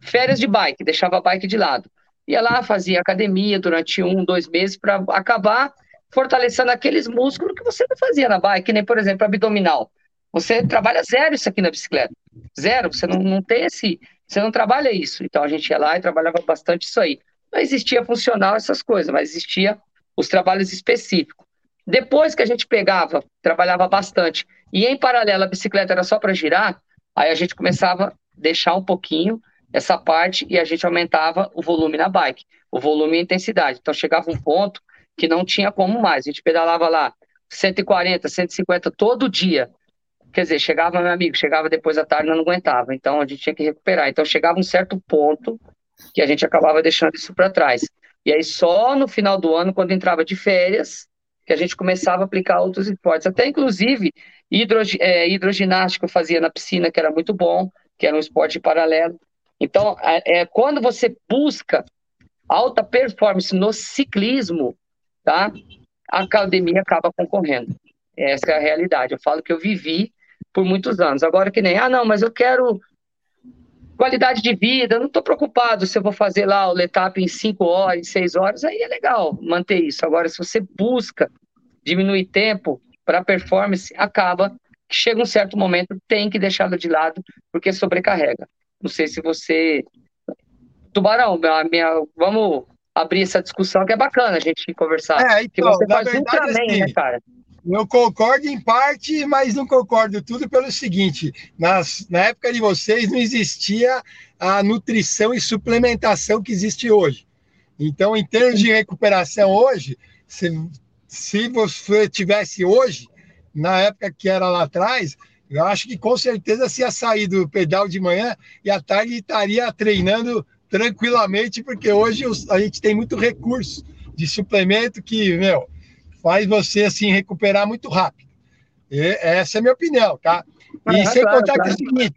B: férias de bike, deixava a bike de lado. Ia lá, fazia academia durante um, dois meses para acabar fortalecendo aqueles músculos que você não fazia na bike, nem, por exemplo, abdominal. Você trabalha zero isso aqui na bicicleta. Zero, você não, não tem esse. Você não trabalha isso. Então a gente ia lá e trabalhava bastante isso aí. Não existia funcional essas coisas, mas existia os trabalhos específicos. Depois que a gente pegava, trabalhava bastante, e em paralelo a bicicleta era só para girar, aí a gente começava a deixar um pouquinho essa parte e a gente aumentava o volume na bike, o volume e a intensidade. Então chegava um ponto que não tinha como mais. A gente pedalava lá 140, 150 todo dia. Quer dizer, chegava meu amigo, chegava depois da tarde não aguentava. Então a gente tinha que recuperar. Então chegava um certo ponto que a gente acabava deixando isso para trás. E aí só no final do ano, quando entrava de férias, que a gente começava a aplicar outros esportes. Até inclusive é, hidroginástica eu fazia na piscina, que era muito bom, que era um esporte paralelo. Então, é, quando você busca alta performance no ciclismo, tá? A academia acaba concorrendo. Essa é a realidade. Eu falo que eu vivi por muitos anos. Agora que nem, ah, não, mas eu quero qualidade de vida, não estou preocupado se eu vou fazer lá o letap em 5 horas, em 6 horas, aí é legal manter isso. Agora, se você busca diminuir tempo para performance, acaba que chega um certo momento, tem que deixá-lo de lado, porque sobrecarrega. Não sei se você. Tubarão, minha, minha, vamos abrir essa discussão que é bacana a gente conversar.
C: É, então, que você faz
B: verdade, Ultraman, assim, né, cara?
C: Eu concordo em parte, mas não concordo tudo pelo seguinte: nas, na época de vocês não existia a nutrição e suplementação que existe hoje. Então, em termos de recuperação hoje, se, se você tivesse hoje, na época que era lá atrás, eu acho que com certeza se ia sair do pedal de manhã e à tarde estaria treinando tranquilamente, porque hoje a gente tem muito recurso de suplemento que, meu, faz você assim recuperar muito rápido. E essa é a minha opinião, tá? E ah, sem claro, contar claro. que é o seguinte,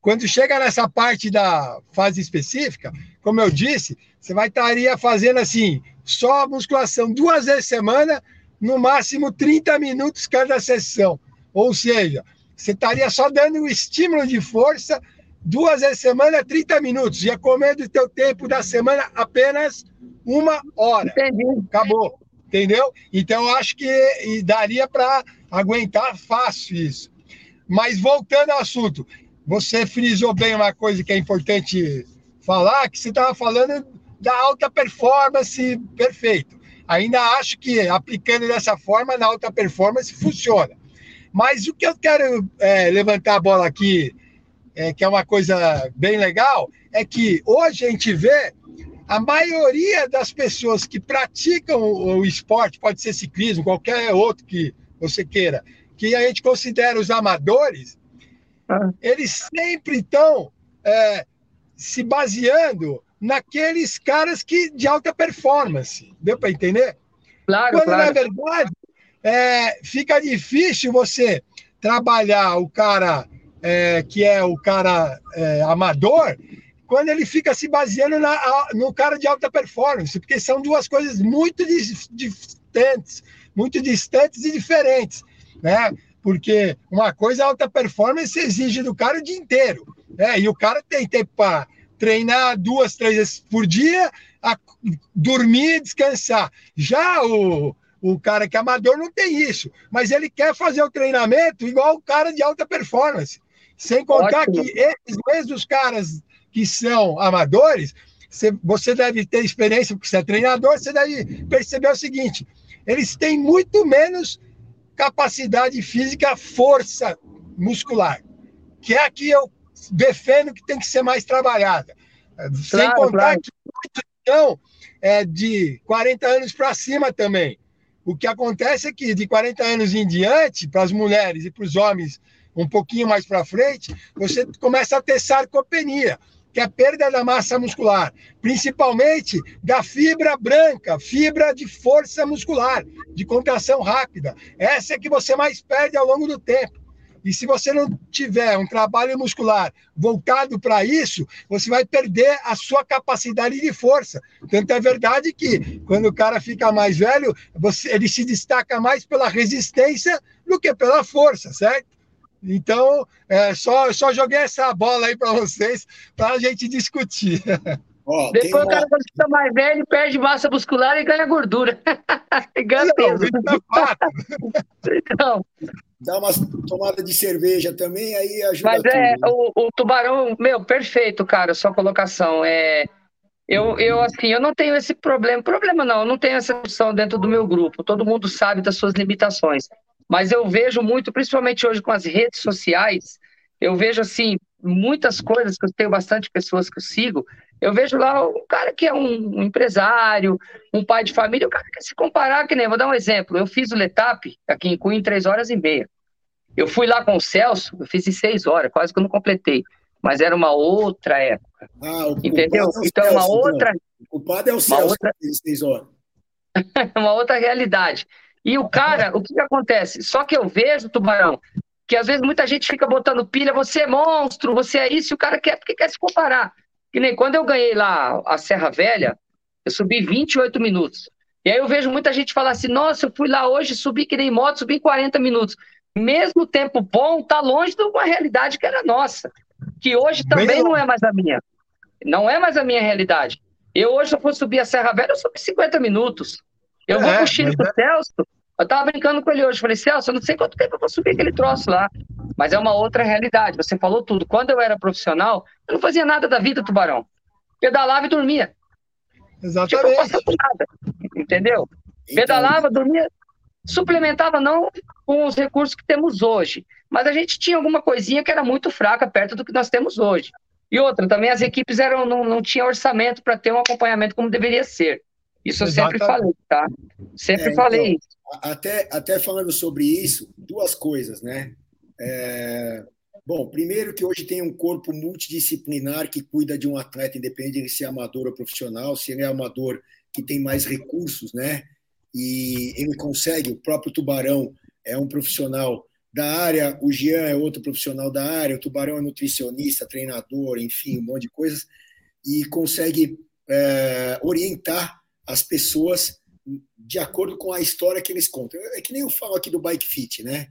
C: quando chega nessa parte da fase específica, como eu disse, você vai estaria fazendo assim, só musculação duas vezes semana, no máximo 30 minutos cada sessão. Ou seja, você estaria só dando o estímulo de força duas vezes semana, 30 minutos. Ia comer do teu tempo da semana apenas uma hora. Entendi. Acabou entendeu? Então, eu acho que daria para aguentar fácil isso. Mas voltando ao assunto, você frisou bem uma coisa que é importante falar, que você estava falando da alta performance, perfeito. Ainda acho que aplicando dessa forma, na alta performance, funciona. Mas o que eu quero é, levantar a bola aqui, é, que é uma coisa bem legal, é que hoje a gente vê a maioria das pessoas que praticam o esporte, pode ser ciclismo, qualquer outro que você queira, que a gente considera os amadores, ah. eles sempre estão é, se baseando naqueles caras que de alta performance. Deu para entender?
B: Claro,
C: Quando,
B: claro.
C: na verdade, é, fica difícil você trabalhar o cara é, que é o cara é, amador quando ele fica se baseando na, no cara de alta performance, porque são duas coisas muito distantes, muito distantes e diferentes, né? Porque uma coisa, alta performance exige do cara o dia inteiro, né? E o cara tem tempo para treinar duas, três vezes por dia, a, dormir e descansar. Já o, o cara que é amador não tem isso, mas ele quer fazer o treinamento igual o cara de alta performance. Sem contar Ótimo. que esses mesmos caras que são amadores, você deve ter experiência, porque você é treinador, você deve perceber o seguinte: eles têm muito menos capacidade física, força muscular, que é a que eu defendo que tem que ser mais trabalhada. Claro, Sem contar claro. que muitos são é, de 40 anos para cima também. O que acontece é que de 40 anos em diante, para as mulheres e para os homens um pouquinho mais para frente, você começa a ter sarcopenia que é a perda da massa muscular, principalmente da fibra branca, fibra de força muscular, de contração rápida. Essa é que você mais perde ao longo do tempo. E se você não tiver um trabalho muscular voltado para isso, você vai perder a sua capacidade de força. Tanto é verdade que quando o cara fica mais velho, você, ele se destaca mais pela resistência do que pela força, certo? Então, é, só, só joguei essa bola aí para vocês, para a gente discutir. (laughs)
B: Oh, Depois o cara, quando fica mais velho, perde massa muscular e ganha gordura. (laughs) ganha peso. (laughs)
A: Então, Dá uma tomada de cerveja também, aí ajuda
B: Mas é, tudo, é, o, o, tubarão, meu, perfeito, cara, sua colocação. É, eu, eu, assim, eu não tenho esse problema. Problema não, eu não tenho essa opção dentro do meu grupo. Todo mundo sabe das suas limitações. Mas eu vejo muito, principalmente hoje com as redes sociais, eu vejo assim, muitas coisas que eu tenho bastante pessoas que eu sigo, eu vejo lá um cara que é um, empresário, um pai de família, o cara quer se comparar, que nem, vou dar um exemplo, eu fiz o Letap aqui em Cunha em três horas e meia. Eu fui lá com o Celso, eu fiz em seis horas, quase que eu não completei, mas era uma outra época. Ah, o entendeu? É então é uma então. outra.
A: O padre é o Celso, outra... seis horas. (laughs)
B: uma outra realidade. E o cara, o que, que acontece? Só que eu vejo, Tubarão, que às vezes muita gente fica botando pilha, você é monstro, você é isso, e o cara quer porque quer se comparar. Que nem quando eu ganhei lá a Serra Velha, eu subi 28 minutos. E aí eu vejo muita gente falar assim: nossa, eu fui lá hoje, subi que nem moto, subi em 40 minutos. Mesmo tempo bom, tá longe de uma realidade que era nossa. Que hoje também não é mais a minha. Não é mais a minha realidade. Eu hoje, se eu for subir a Serra Velha, eu subi 50 minutos. Eu é, vou pro Chile com o é. Celso, eu tava brincando com ele hoje, falei, Celso, eu não sei quanto tempo eu vou subir aquele troço lá. Mas é uma outra realidade, você falou tudo. Quando eu era profissional, eu não fazia nada da vida, Tubarão. Pedalava e dormia.
C: Exatamente.
B: Tipo, nada, entendeu? Então... Pedalava, dormia, suplementava não com os recursos que temos hoje, mas a gente tinha alguma coisinha que era muito fraca perto do que nós temos hoje. E outra, também as equipes eram, não, não tinham orçamento para ter um acompanhamento como deveria ser. Isso eu sempre falei, tá? Sempre é, falei então, isso.
A: Até, até falando sobre isso, duas coisas, né? É, bom, primeiro que hoje tem um corpo multidisciplinar que cuida de um atleta, independente de se é amador ou profissional, se ele é amador que tem mais recursos, né? E ele consegue, o próprio Tubarão é um profissional da área, o Jean é outro profissional da área, o Tubarão é nutricionista, treinador, enfim, um monte de coisas, e consegue é, orientar as pessoas de acordo com a história que eles contam. É que nem eu falo aqui do bike fit, né?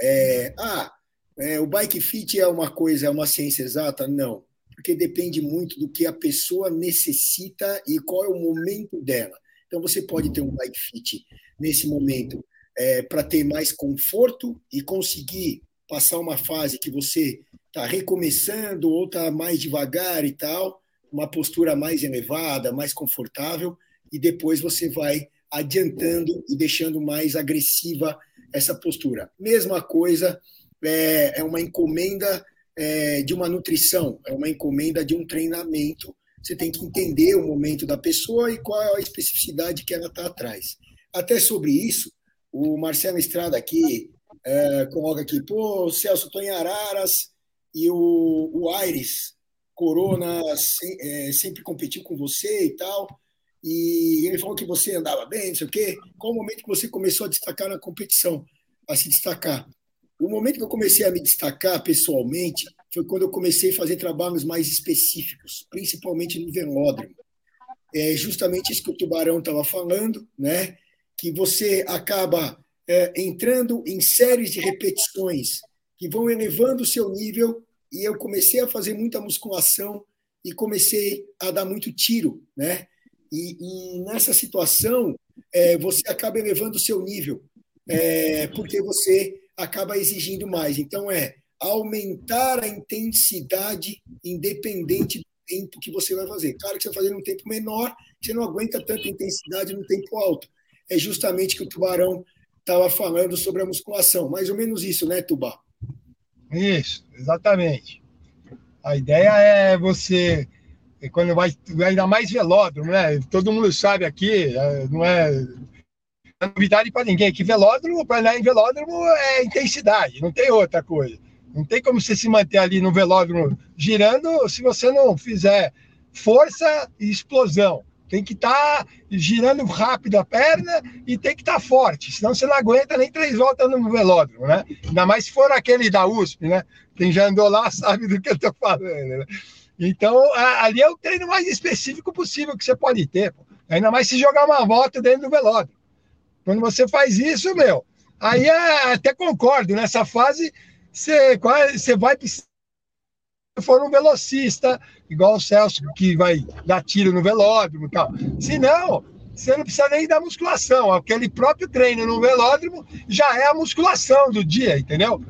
A: É, ah, é, o bike fit é uma coisa, é uma ciência exata? Não, porque depende muito do que a pessoa necessita e qual é o momento dela. Então você pode ter um bike fit nesse momento é, para ter mais conforto e conseguir passar uma fase que você está recomeçando ou está mais devagar e tal, uma postura mais elevada, mais confortável e depois você vai adiantando e deixando mais agressiva essa postura. Mesma coisa é, é uma encomenda é, de uma nutrição, é uma encomenda de um treinamento. Você tem que entender o momento da pessoa e qual é a especificidade que ela está atrás. Até sobre isso, o Marcelo Estrada aqui é, coloca aqui, pô, Celso, estou em Araras e o, o Aires Corona se, é, sempre competiu com você e tal e ele falou que você andava bem, não sei o quê. Qual o momento que você começou a destacar na competição, a se destacar? O momento que eu comecei a me destacar pessoalmente foi quando eu comecei a fazer trabalhos mais específicos, principalmente no velódromo. É justamente isso que o Tubarão estava falando, né? que você acaba é, entrando em séries de repetições que vão elevando o seu nível, e eu comecei a fazer muita musculação e comecei a dar muito tiro, né? E, e nessa situação, é, você acaba elevando o seu nível, é, porque você acaba exigindo mais. Então, é aumentar a intensidade independente do tempo que você vai fazer. Claro que você vai fazer num tempo menor, você não aguenta tanta intensidade no tempo alto. É justamente que o Tubarão estava falando sobre a musculação. Mais ou menos isso, né, Tubá?
C: Isso, exatamente. A ideia é você e quando vai, ainda mais velódromo, né? Todo mundo sabe aqui, é, não é, novidade para ninguém, que velódromo, para andar em velódromo é intensidade, não tem outra coisa. Não tem como você se manter ali no velódromo girando se você não fizer força e explosão. Tem que estar tá girando rápido a perna e tem que estar tá forte, senão você não aguenta nem três voltas no velódromo, né? Ainda mais se for aquele da USP, né? Quem já andou lá (laughs) sabe do que eu estou falando, né? Então, ali é o treino mais específico possível que você pode ter. Pô. Ainda mais se jogar uma moto dentro do velódromo. Quando você faz isso, meu, aí é, até concordo, nessa fase você, você vai se for um velocista, igual o Celso, que vai dar tiro no velódromo e tal. Se não, você não precisa nem da musculação. Aquele próprio treino no velódromo já é a musculação do dia, entendeu?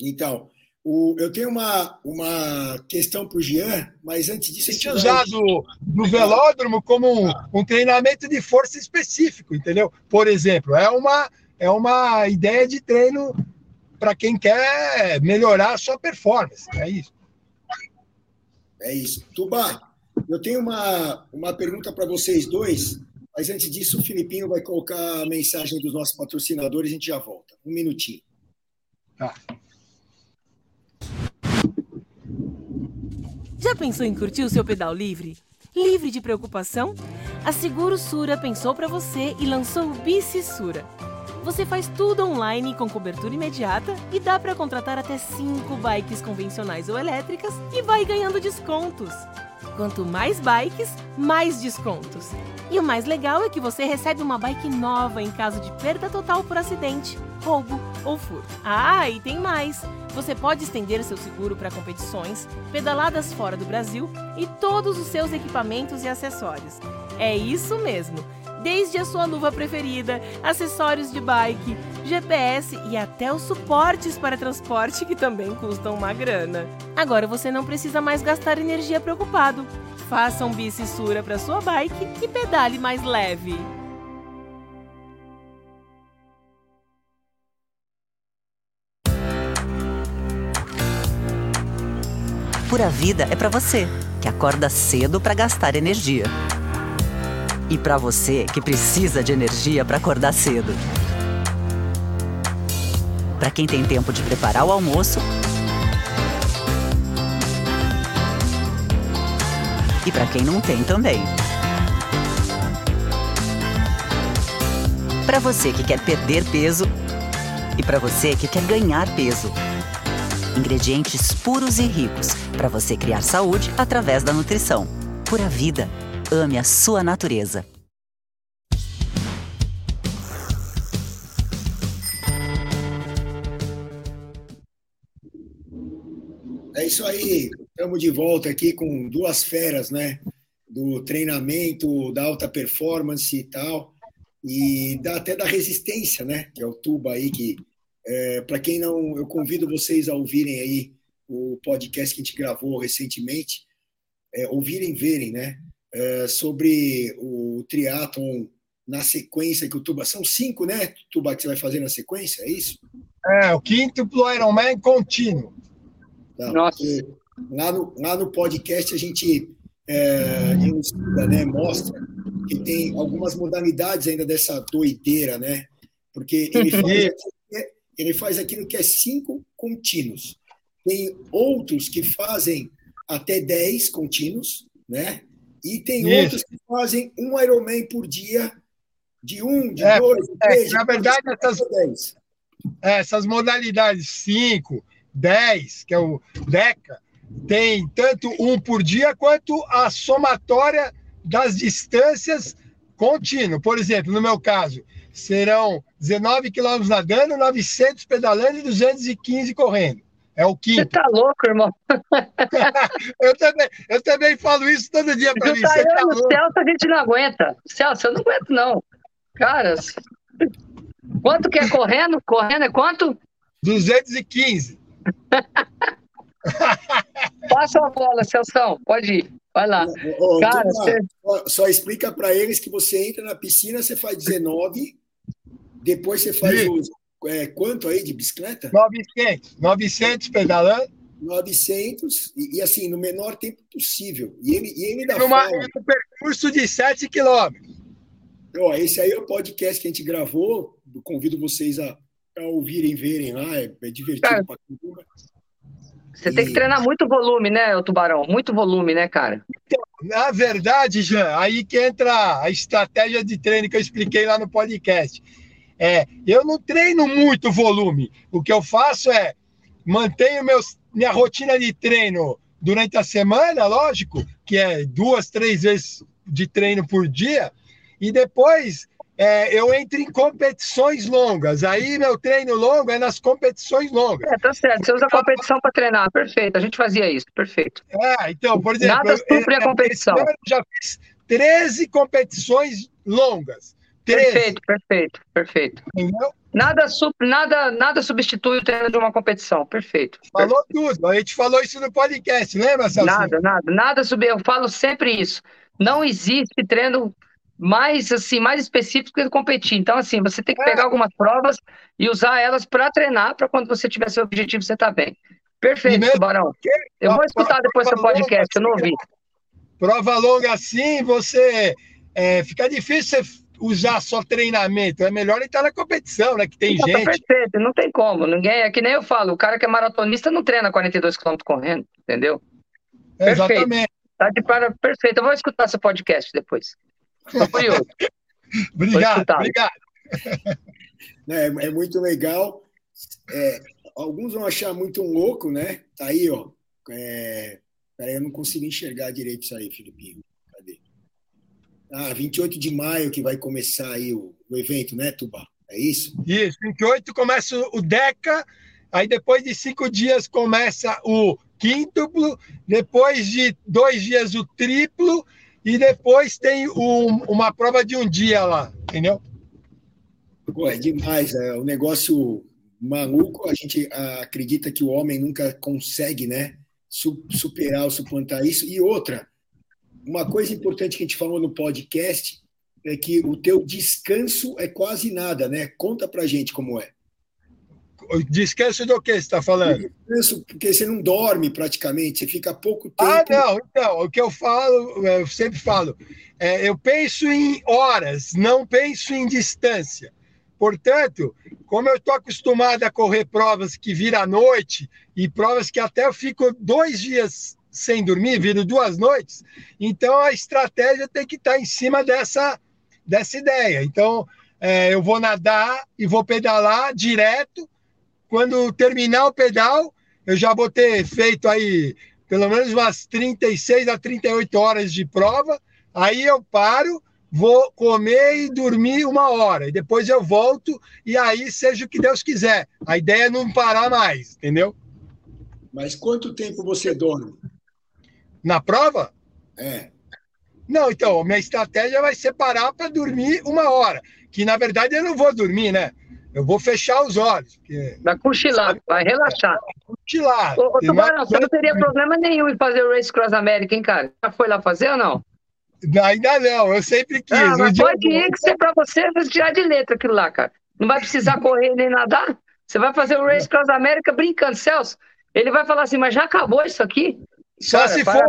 A: Então, o, eu tenho uma, uma questão para o Jean, mas antes disso.
C: Existe usado no velódromo como um, um, treinamento de força específico, entendeu? Por exemplo, é uma, é uma ideia de treino para quem quer melhorar a sua performance. É isso.
A: É isso. Tuba, eu tenho uma, uma pergunta para vocês dois, mas antes disso, o Filipinho vai colocar a mensagem dos nossos patrocinadores e a gente já volta. Um minutinho. Tá.
D: Já pensou em curtir o seu pedal livre? Livre de preocupação? A Seguro Sura pensou para você e lançou o Bici Sura. Você faz tudo online com cobertura imediata e dá para contratar até 5 bikes convencionais ou elétricas e vai ganhando descontos. Quanto mais bikes, mais descontos. E o mais legal é que você recebe uma bike nova em caso de perda total por acidente, roubo ou furto. Ah, e tem mais! Você pode estender seu seguro para competições, pedaladas fora do Brasil e todos os seus equipamentos e acessórios. É isso mesmo! Desde a sua luva preferida, acessórios de bike, GPS e até os suportes para transporte que também custam uma grana. Agora você não precisa mais gastar energia preocupado. Faça um bicissura para sua bike e pedale mais leve.
E: Pura Vida é para você, que acorda cedo para gastar energia. E para você que precisa de energia para acordar cedo. Para quem tem tempo de preparar o almoço. E para quem não tem também. Para você que quer perder peso e para você que quer ganhar peso. Ingredientes puros e ricos para você criar saúde através da nutrição. Pura vida. Ame a sua natureza.
A: É isso aí. Estamos de volta aqui com duas feras, né? Do treinamento, da alta performance e tal. E da, até da resistência, né? Que é o Tuba aí que é, Para quem não, eu convido vocês a ouvirem aí o podcast que a gente gravou recentemente, é, ouvirem, verem, né? É, sobre o triatlon na sequência que o Tuba. São cinco, né, Tuba, que você vai fazer na sequência, é isso?
C: É, o quíntuplo Ironman contínuo.
A: Tá, Nossa. Lá no, lá no podcast a gente é, né, mostra que tem algumas modalidades ainda dessa doideira, né? Porque ele faz, ele faz aquilo que é cinco contínuos. Tem outros que fazem até dez contínuos, né? E tem Isso. outros que fazem um Ironman por dia, de um, de é, dois, de
C: é, três. Na verdade, essas, essas modalidades 5, 10, que é o DECA, tem tanto um por dia quanto a somatória das distâncias contínuo. Por exemplo, no meu caso, serão 19 quilômetros nadando, 900 pedalando e 215 correndo. É o quinto. Você
B: tá louco, irmão? (laughs)
C: eu, também, eu também falo isso todo dia para mim. Tá
B: Você tá louco. Celso a gente não aguenta. Celso, eu não aguento, não. Cara, quanto que é correndo? Correndo é quanto?
C: 215. (laughs)
B: Passa a bola, Celso. Pode ir. Vai lá. Ô, Cara,
A: você... só, só explica para eles que você entra na piscina, você faz 19 depois você faz Sim. os. É, quanto aí de bicicleta?
C: 900. 900 pedalando.
A: 900, e, e, assim, no menor tempo possível. E ele, e ele
C: dá Numa, fala, um percurso de 7 quilômetros.
A: Ó, esse aí é o podcast que a gente gravou. Eu convido vocês a, a ouvirem, verem lá. É, é divertido cara, pra
B: caramba. Você e... tem que treinar muito volume, né, o Tubarão? Muito volume, né, cara?
C: Então, na verdade, Jean, aí que entra a estratégia de treino que eu expliquei lá no podcast é, eu não treino muito volume. O que eu faço é mantenho meus, minha rotina de treino durante a semana, lógico, que é duas, três vezes de treino por dia, e depois é, eu entro em competições longas. Aí meu treino longo é nas competições longas.
B: É, tá certo. Você usa a competição para treinar, perfeito. A gente fazia isso, perfeito.
C: É, então, por exemplo,
B: nada supre a competição. Eu
C: já fiz 13 competições longas.
B: Perfeito, perfeito, perfeito. Entendeu? Nada, nada, nada substitui o treino de uma competição. Perfeito.
C: Falou
B: perfeito.
C: tudo. A gente falou isso no podcast, lembra, Celso?
B: Nada, nada, nada. Eu falo sempre isso. Não existe treino mais assim, mais específico que competir. Então, assim, você tem que é. pegar algumas provas e usar elas para treinar, para quando você tiver seu objetivo, você tá bem. Perfeito, mesmo, Tubarão. Eu vou escutar depois seu podcast, eu não ouvi.
C: Prova longa assim, você é, fica difícil você usar só treinamento. É melhor entrar na competição, né? Que tem não, gente. Tá
B: perfeito, não tem como. Ninguém, é que nem eu falo, o cara que é maratonista não treina 42 km correndo, entendeu?
C: Perfeito. Exatamente.
B: Tá de para perfeito. Eu vou escutar seu podcast depois. Curioso.
C: obrigado, obrigado.
A: É, é, muito legal. É, alguns vão achar muito louco, né? Tá aí, ó. É, peraí, eu não consigo enxergar direito isso aí, Filipinho. Cadê? Ah, 28 de maio que vai começar aí o, o evento, né, Tuba? É isso?
C: Isso, 28 começa o DECA, aí depois de cinco dias começa o quíntuplo, depois de dois dias o triplo, e depois tem um, uma prova de um dia lá, entendeu?
A: Pô, é demais, é um negócio maluco. A gente acredita que o homem nunca consegue, né, superar ou suplantar isso. E outra, uma coisa importante que a gente falou no podcast é que o teu descanso é quase nada, né? Conta pra gente como é.
C: Descanso do que você está falando?
A: Descanso porque você não dorme praticamente, você fica pouco
C: ah, tempo. Ah, não, então, o que eu falo, eu sempre falo, é, eu penso em horas, não penso em distância. Portanto, como eu estou acostumado a correr provas que viram à noite e provas que até eu fico dois dias sem dormir, viro duas noites, então a estratégia tem que estar tá em cima dessa, dessa ideia. Então, é, eu vou nadar e vou pedalar direto quando terminar o pedal, eu já vou ter feito aí pelo menos umas 36 a 38 horas de prova. Aí eu paro, vou comer e dormir uma hora. E depois eu volto e aí seja o que Deus quiser. A ideia é não parar mais, entendeu?
A: Mas quanto tempo você dorme?
C: Na prova?
A: É.
C: Não, então, minha estratégia vai ser parar para dormir uma hora. Que na verdade eu não vou dormir, né? Eu vou fechar os olhos. Porque...
B: Vai cochilar, vai relaxar.
C: Cochilar.
B: Ô, Tubarão, você não teria problema nenhum em fazer o Race Cross America, hein, cara? Já foi lá fazer ou não?
C: Ainda não, eu sempre quis. Ah,
B: mas pode ir que ser para você tirar de letra aquilo lá, cara. Não vai precisar correr nem nadar. Você vai fazer o Race Cross America brincando. Celso, ele vai falar assim, mas já acabou isso aqui?
C: Só, cara, se, for,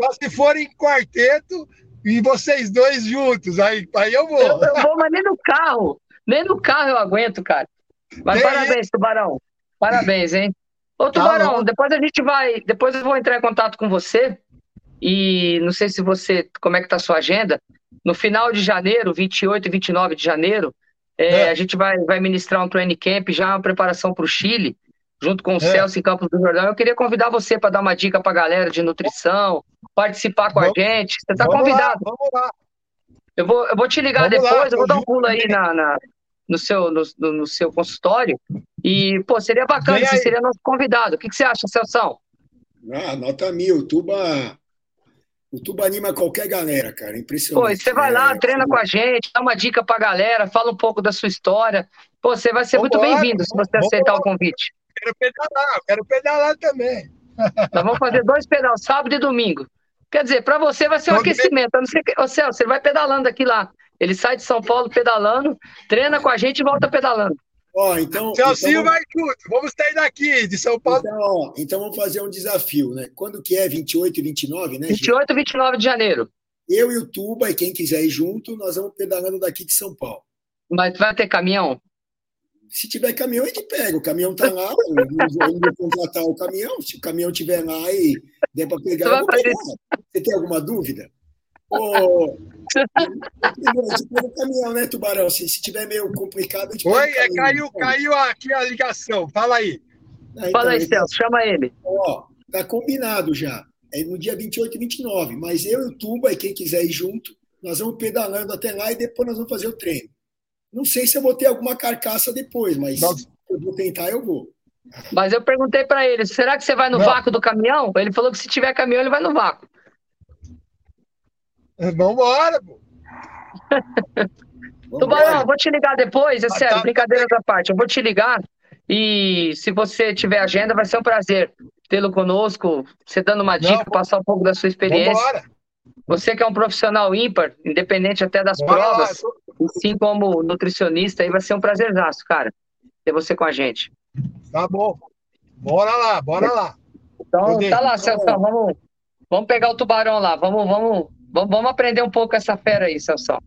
C: só se for em quarteto e vocês dois juntos, aí, aí eu vou.
B: Eu, eu vou, mas nem no carro. Nem no carro eu aguento, cara. Mas Tem parabéns, Tubarão. Parabéns, hein? Ô, tá Tubarão, tá depois a gente vai. Depois eu vou entrar em contato com você. E não sei se você. Como é que tá a sua agenda. No final de janeiro, 28 e 29 de janeiro, é, é. a gente vai, vai ministrar um training camp, já uma preparação para o Chile, junto com o é. Celso em Campos do Jordão. Eu queria convidar você para dar uma dica para a galera de nutrição, participar com vamos, a gente. Você está convidado.
C: Lá, vamos lá.
B: Eu vou, eu vou te ligar Vamos depois, lá, eu vou dar um pulo aí na, na, no, seu, no, no, seu consultório. E, pô, seria bacana, você seria nosso convidado. O que, que você acha, Celção?
A: Ah, nota mil. O Tuba, o Tuba anima qualquer galera, cara. Impressionante.
B: Pô, você vai lá, é, treina com a gente, dá uma dica pra galera, fala um pouco da sua história. Pô, você vai ser muito bem-vindo se você aceitar o convite.
C: Quero pedalar, quero pedalar também.
B: Nós vamos fazer dois pedais, sábado e domingo. Quer dizer, para você vai ser um aquecimento. Não que, ô Celso, ele vai pedalando aqui lá. Ele sai de São Paulo pedalando, treina com a gente e volta pedalando.
A: Ó, então.
C: Celcinho então, vai junto. Vamos sair daqui, de São Paulo.
A: Então, ó, então vamos fazer um desafio, né? Quando que é? 28 e 29, né?
B: 28 e 29 de janeiro.
A: Eu e o Tuba, e quem quiser ir junto, nós vamos pedalando daqui de São Paulo.
B: Mas vai ter caminhão?
A: Se tiver caminhão, a gente pega. O caminhão tá lá, vamos contratar o caminhão. Se o caminhão tiver lá e der para pegar, eu vou pegar. Você tem alguma dúvida? Ô, o caminhão, né, Tubarão? Se, se tiver meio complicado, a gente
C: Oi, é, caiu, caiu aqui a ligação. Fala aí.
B: Ah, então, Fala aí, então, Celso, chama ele.
A: Ó, tá combinado já. É no dia 28 e 29. Mas eu e o Tuba, e quem quiser ir junto, nós vamos pedalando até lá e depois nós vamos fazer o treino. Não sei se eu vou ter alguma carcaça depois, mas se eu vou tentar, eu vou.
B: Mas eu perguntei para ele, será que você vai no Não. vácuo do caminhão? Ele falou que se tiver caminhão, ele vai no vácuo.
C: Vambora, pô. (laughs)
B: Tubarão, vou te ligar depois, é sério, tá. brincadeira da parte. Eu vou te ligar e se você tiver agenda, vai ser um prazer tê-lo conosco, você dando uma dica, Não, passar um pouco da sua experiência. Vambora. Você que é um profissional ímpar, independente até das
C: Bora lá,
B: provas,
C: tô-
B: assim como nutricionista, aí vai ser um prazerzaço, cara, ter você com a gente.
C: Tá bom. Bora lá, bora lá.
B: Então,
C: Poder.
B: tá lá, Celso, vamos, vamos pegar o tubarão lá, vamos, vamos, vamos, vamos aprender um pouco essa fera aí, Celso.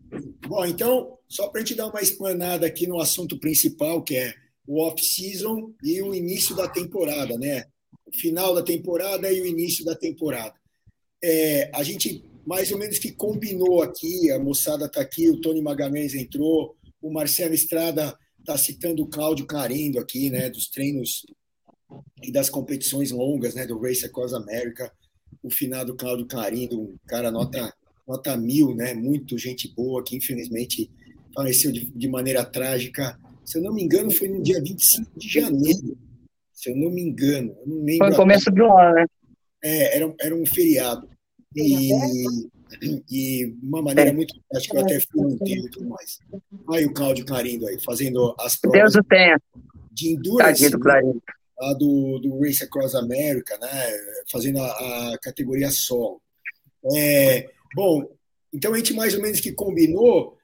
A: Bom, então, só para a gente dar uma explanada aqui no assunto principal, que é o off-season e o início da temporada, né? O final da temporada e o início da temporada. É, a gente mais ou menos que combinou aqui, a moçada está aqui, o Tony Magalhães entrou, o Marcelo Estrada está citando o Cláudio Carindo aqui, né? Dos treinos e das competições longas, né? Do Race Across America, o finado Cláudio Carindo, um cara nota nota mil, né? Muito gente boa que infelizmente faleceu de, de maneira trágica. Se eu não me engano, foi no dia 25 de janeiro. Se eu não me engano, eu não lembro.
B: Foi no começo do ano, né?
A: é, era, era um feriado. E, e uma maneira muito acho que eu até fui enterro e tudo mais. Aí o Cláudio Clarindo aí, fazendo as
B: Deus
A: provas
B: o tenha,
A: de endurance
B: do Clarinho.
A: a do, do Race Across America, né? fazendo a, a categoria solo. É, bom, então a gente mais ou menos que combinou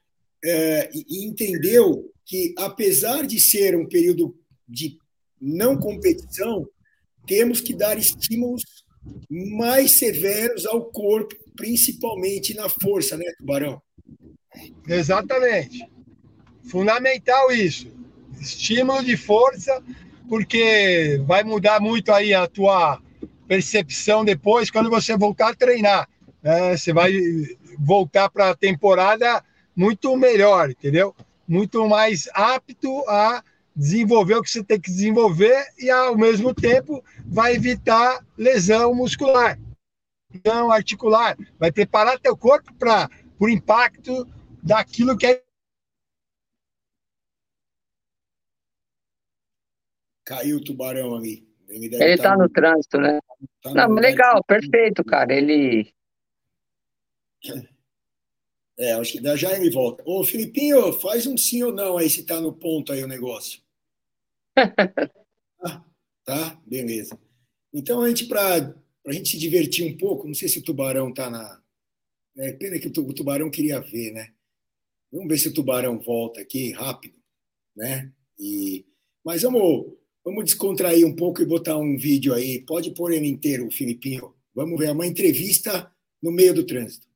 A: é, e entendeu que, apesar de ser um período de não competição, temos que dar estímulos mais severos ao corpo, principalmente na força, né, Tubarão?
C: Exatamente. Fundamental isso. Estímulo de força, porque vai mudar muito aí a tua percepção depois quando você voltar a treinar. né? Você vai voltar para a temporada muito melhor, entendeu? Muito mais apto a desenvolver o que você tem que desenvolver e, ao mesmo tempo, vai evitar lesão muscular, lesão articular. Vai preparar teu corpo para o impacto daquilo que é
A: Caiu o Tubarão ali. Ele,
B: Ele
A: tá
B: tá no trânsito, né?
A: tá no
B: Não, legal, perfeito, cara. Ele.
A: É, acho que já ele volta. Ô, Filipinho, faz um sim ou não aí se tá no ponto aí o negócio. (laughs) Tá? Beleza. Então, a gente, para a gente se divertir um pouco, não sei se o tubarão tá na. É pena que o tu- o tubarão queria ver, né? Vamos ver se o tubarão volta aqui rápido, né? E... Mas vamos, vamos descontrair um pouco e botar um vídeo aí. Pode pôr ele inteiro, Filipinho. Vamos ver uma entrevista no meio do trânsito.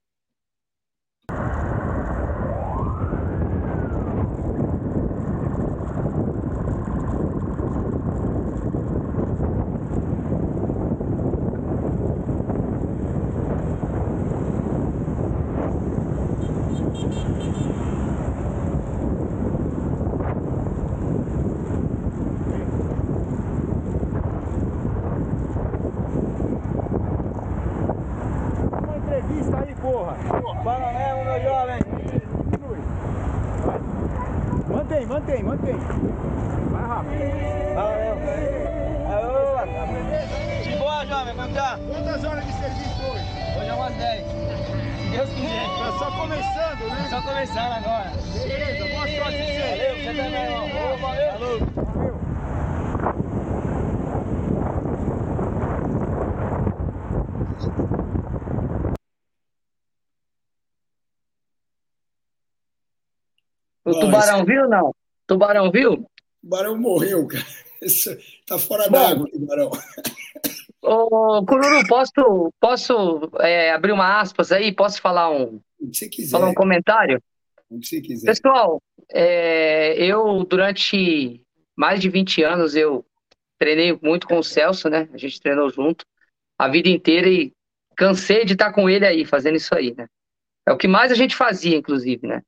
B: Tubarão viu não? Tubarão viu?
A: Tubarão morreu, cara. Isso tá fora d'água, o tubarão.
B: Ô, Cururu, posso, posso é, abrir uma aspas aí? Posso falar um,
A: O que você quiser.
B: falar um comentário?
A: O que você quiser.
B: Pessoal, é, eu durante mais de 20 anos eu treinei muito com o Celso, né? A gente treinou junto a vida inteira e cansei de estar com ele aí, fazendo isso aí, né? É o que mais a gente fazia, inclusive, né?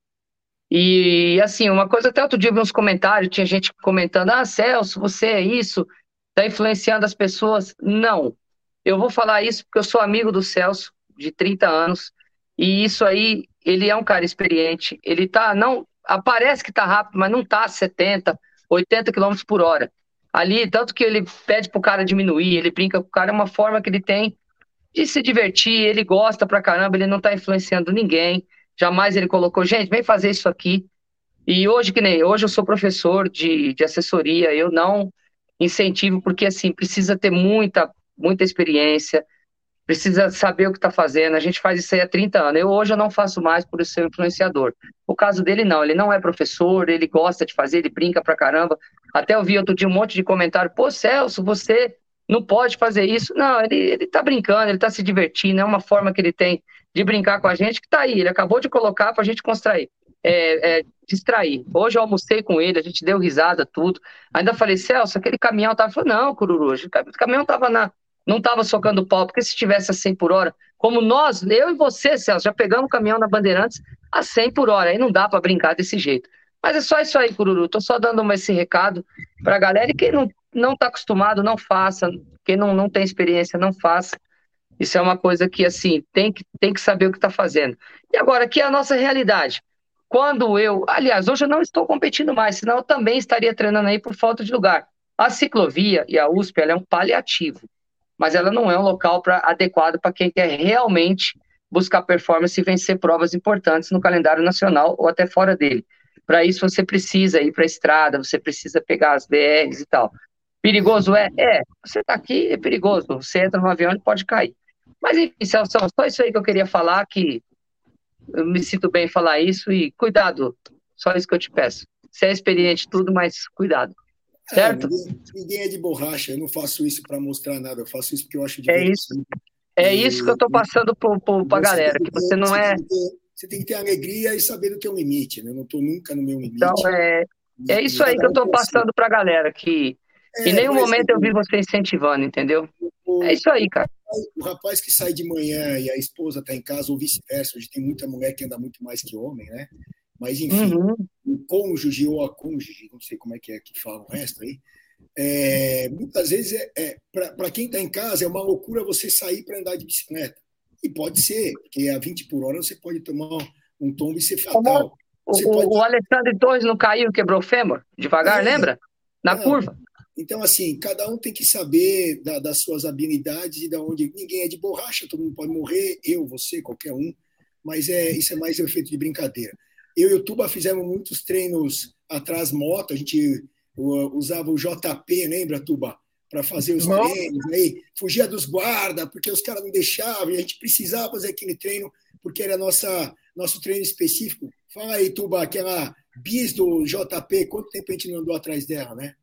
B: E assim, uma coisa até outro dia vi uns comentários, tinha gente comentando: "Ah, Celso, você é isso, tá influenciando as pessoas". Não. Eu vou falar isso porque eu sou amigo do Celso de 30 anos e isso aí, ele é um cara experiente, ele tá não aparece que tá rápido, mas não tá a 70, 80 km por hora. Ali, tanto que ele pede pro cara diminuir, ele brinca com o cara, é uma forma que ele tem de se divertir, ele gosta pra caramba, ele não tá influenciando ninguém. Jamais ele colocou, gente, vem fazer isso aqui. E hoje, que nem hoje, eu sou professor de, de assessoria, eu não incentivo, porque assim, precisa ter muita, muita experiência, precisa saber o que está fazendo. A gente faz isso aí há 30 anos. Eu hoje eu não faço mais por ser influenciador. O caso dele não, ele não é professor, ele gosta de fazer, ele brinca pra caramba. Até eu vi outro dia um monte de comentário, pô, Celso, você não pode fazer isso. Não, ele, ele tá brincando, ele tá se divertindo, é uma forma que ele tem de brincar com a gente que tá aí. Ele acabou de colocar pra gente construir. É, é, distrair. Hoje eu almocei com ele, a gente deu risada, tudo. Ainda falei, Celso, aquele caminhão tava. Falei, não, Cururu, o caminhão tava na, não estava socando pau, porque se tivesse a 100 por hora, como nós, eu e você, Celso, já pegamos o caminhão na Bandeirantes a 100 por hora, aí não dá para brincar desse jeito. Mas é só isso aí, Cururu, tô só dando esse recado para a galera, e quem não, não tá acostumado, não faça, quem não, não tem experiência, não faça. Isso é uma coisa que, assim, tem que, tem que saber o que está fazendo. E agora, aqui é a nossa realidade. Quando eu, aliás, hoje eu não estou competindo mais, senão eu também estaria treinando aí por falta de lugar. A ciclovia e a USP, ela é um paliativo mas ela não é um local pra, adequado para quem quer realmente buscar performance e vencer provas importantes no calendário nacional ou até fora dele. Para isso você precisa ir para a estrada, você precisa pegar as BRs e tal. Perigoso é? É. Você está aqui, é perigoso. Você entra no avião e pode cair. Mas enfim, Celso, só isso aí que eu queria falar, que eu me sinto bem em falar isso e cuidado. Só isso que eu te peço. Você é experiente tudo, mas cuidado. Certo? É,
A: ninguém, ninguém, é de borracha, eu não faço isso para mostrar nada, eu faço isso porque eu acho
B: divertido. É isso. É e, isso que eu estou passando para a galera, que você não é.
A: Tem ter, você tem que ter alegria e saber do teu limite, né? Eu não estou nunca no meu limite.
B: Então, é, é isso aí que eu estou passando para a galera, que é, em nenhum momento eu vi você incentivando, entendeu? É isso aí, cara.
A: O rapaz que sai de manhã e a esposa está em casa, ou vice-versa, hoje tem muita mulher que anda muito mais que homem, né? Mas, enfim, uhum. o cônjuge ou a cônjuge, não sei como é que é que fala o resto aí, é, muitas vezes, é, é para quem está em casa, é uma loucura você sair para andar de bicicleta. E pode ser, porque a 20 por hora você pode tomar um tombo e ser fatal.
B: O, o, pode... o, Alexandre Torres não caiu, quebrou o fêmur, devagar, é, lembra? Na curva.
A: Então, assim, cada um tem que saber da, das suas habilidades e da onde. Ninguém é de borracha, todo mundo pode morrer, eu, você, qualquer um. Mas é, isso é mais um efeito de brincadeira. Eu e o Tuba fizemos muitos treinos atrás moto, a gente usava o JP, lembra, Tuba? Para fazer os não. treinos, aí fugia dos guardas, porque os caras não deixavam, e a gente precisava fazer aquele treino, porque era nossa, nosso treino específico. Fala aí, Tuba, aquela bis do JP, quanto tempo a gente não andou atrás dela, né?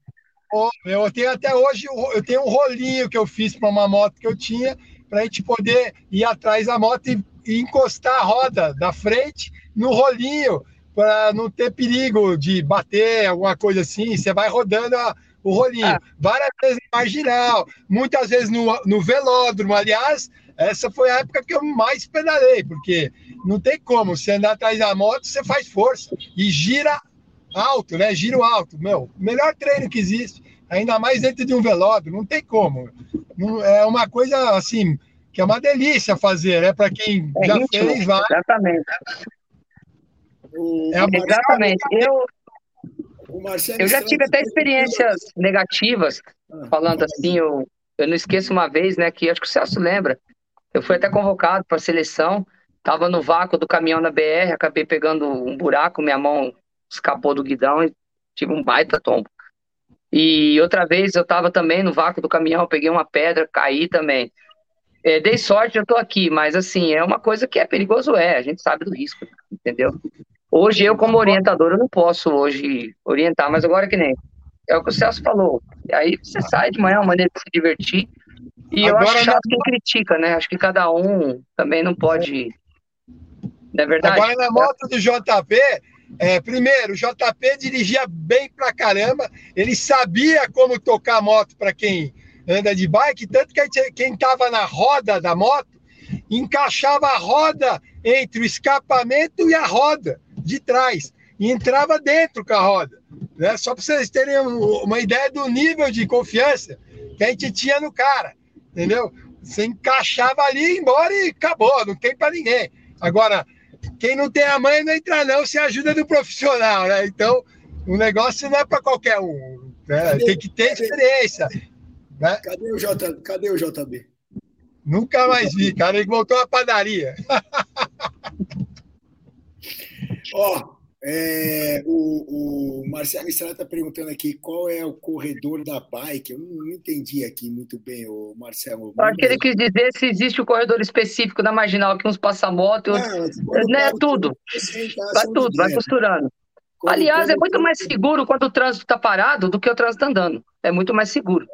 C: Oh, eu tenho até hoje, eu tenho um rolinho que eu fiz para uma moto que eu tinha, para a gente poder ir atrás da moto e, e encostar a roda da frente no rolinho para não ter perigo de bater, alguma coisa assim. Você vai rodando a, o rolinho. Ah. Várias vezes em marginal, muitas vezes no, no velódromo. Aliás, essa foi a época que eu mais pedalei, porque não tem como. Você andar atrás da moto, você faz força e gira alto, né? Giro alto. Meu, melhor treino que existe. Ainda mais dentro de um velódromo, não tem como. é uma coisa assim que é uma delícia fazer, né? Para quem é já íntimo, fez, vai.
B: Exatamente. É Exatamente. Eu, eu já tive até experiências negativas, ah, falando assim, eu, eu não esqueço uma vez, né, que acho que o Celso lembra, eu fui até convocado para a seleção, estava no vácuo do caminhão na BR, acabei pegando um buraco, minha mão escapou do guidão e tive um baita tombo. E outra vez eu estava também no vácuo do caminhão, peguei uma pedra, caí também. É, dei sorte, eu estou aqui, mas assim, é uma coisa que é perigoso, é, a gente sabe do risco, entendeu? Hoje, eu, como orientador, eu não posso hoje orientar, mas agora que nem. É o que o Celso falou. Aí você sai de manhã, é uma maneira de se divertir. E agora, eu acho chato quem critica, né? Acho que cada um também não pode. Não é verdade?
C: Agora, na moto do JP, é, primeiro, o JP dirigia bem pra caramba, ele sabia como tocar moto para quem anda de bike, tanto que quem estava na roda da moto encaixava a roda entre o escapamento e a roda de trás e entrava dentro com a roda. Né? Só para vocês terem uma ideia do nível de confiança que a gente tinha no cara, entendeu? Você encaixava ali, embora e acabou, não tem para ninguém. Agora, quem não tem a mãe não entra não, se ajuda do profissional, né? Então, o negócio não é para qualquer um, né? tem que ter experiência.
A: Né? Cadê, o J, cadê o JB?
C: Nunca mais vi, cara, ele voltou à padaria.
A: Ó, É, o, o Marcelo Estrada está perguntando aqui qual é o corredor da bike. Eu não, não entendi aqui muito bem, o Marcelo.
B: Eu acho que ele quis dizer se existe um corredor específico na marginal que uns passa moto, outros... não, é tudo. Vai tudo, vai costurando. Quando Aliás, é muito mais seguro quando o trânsito está parado do que o trânsito andando. É muito mais seguro.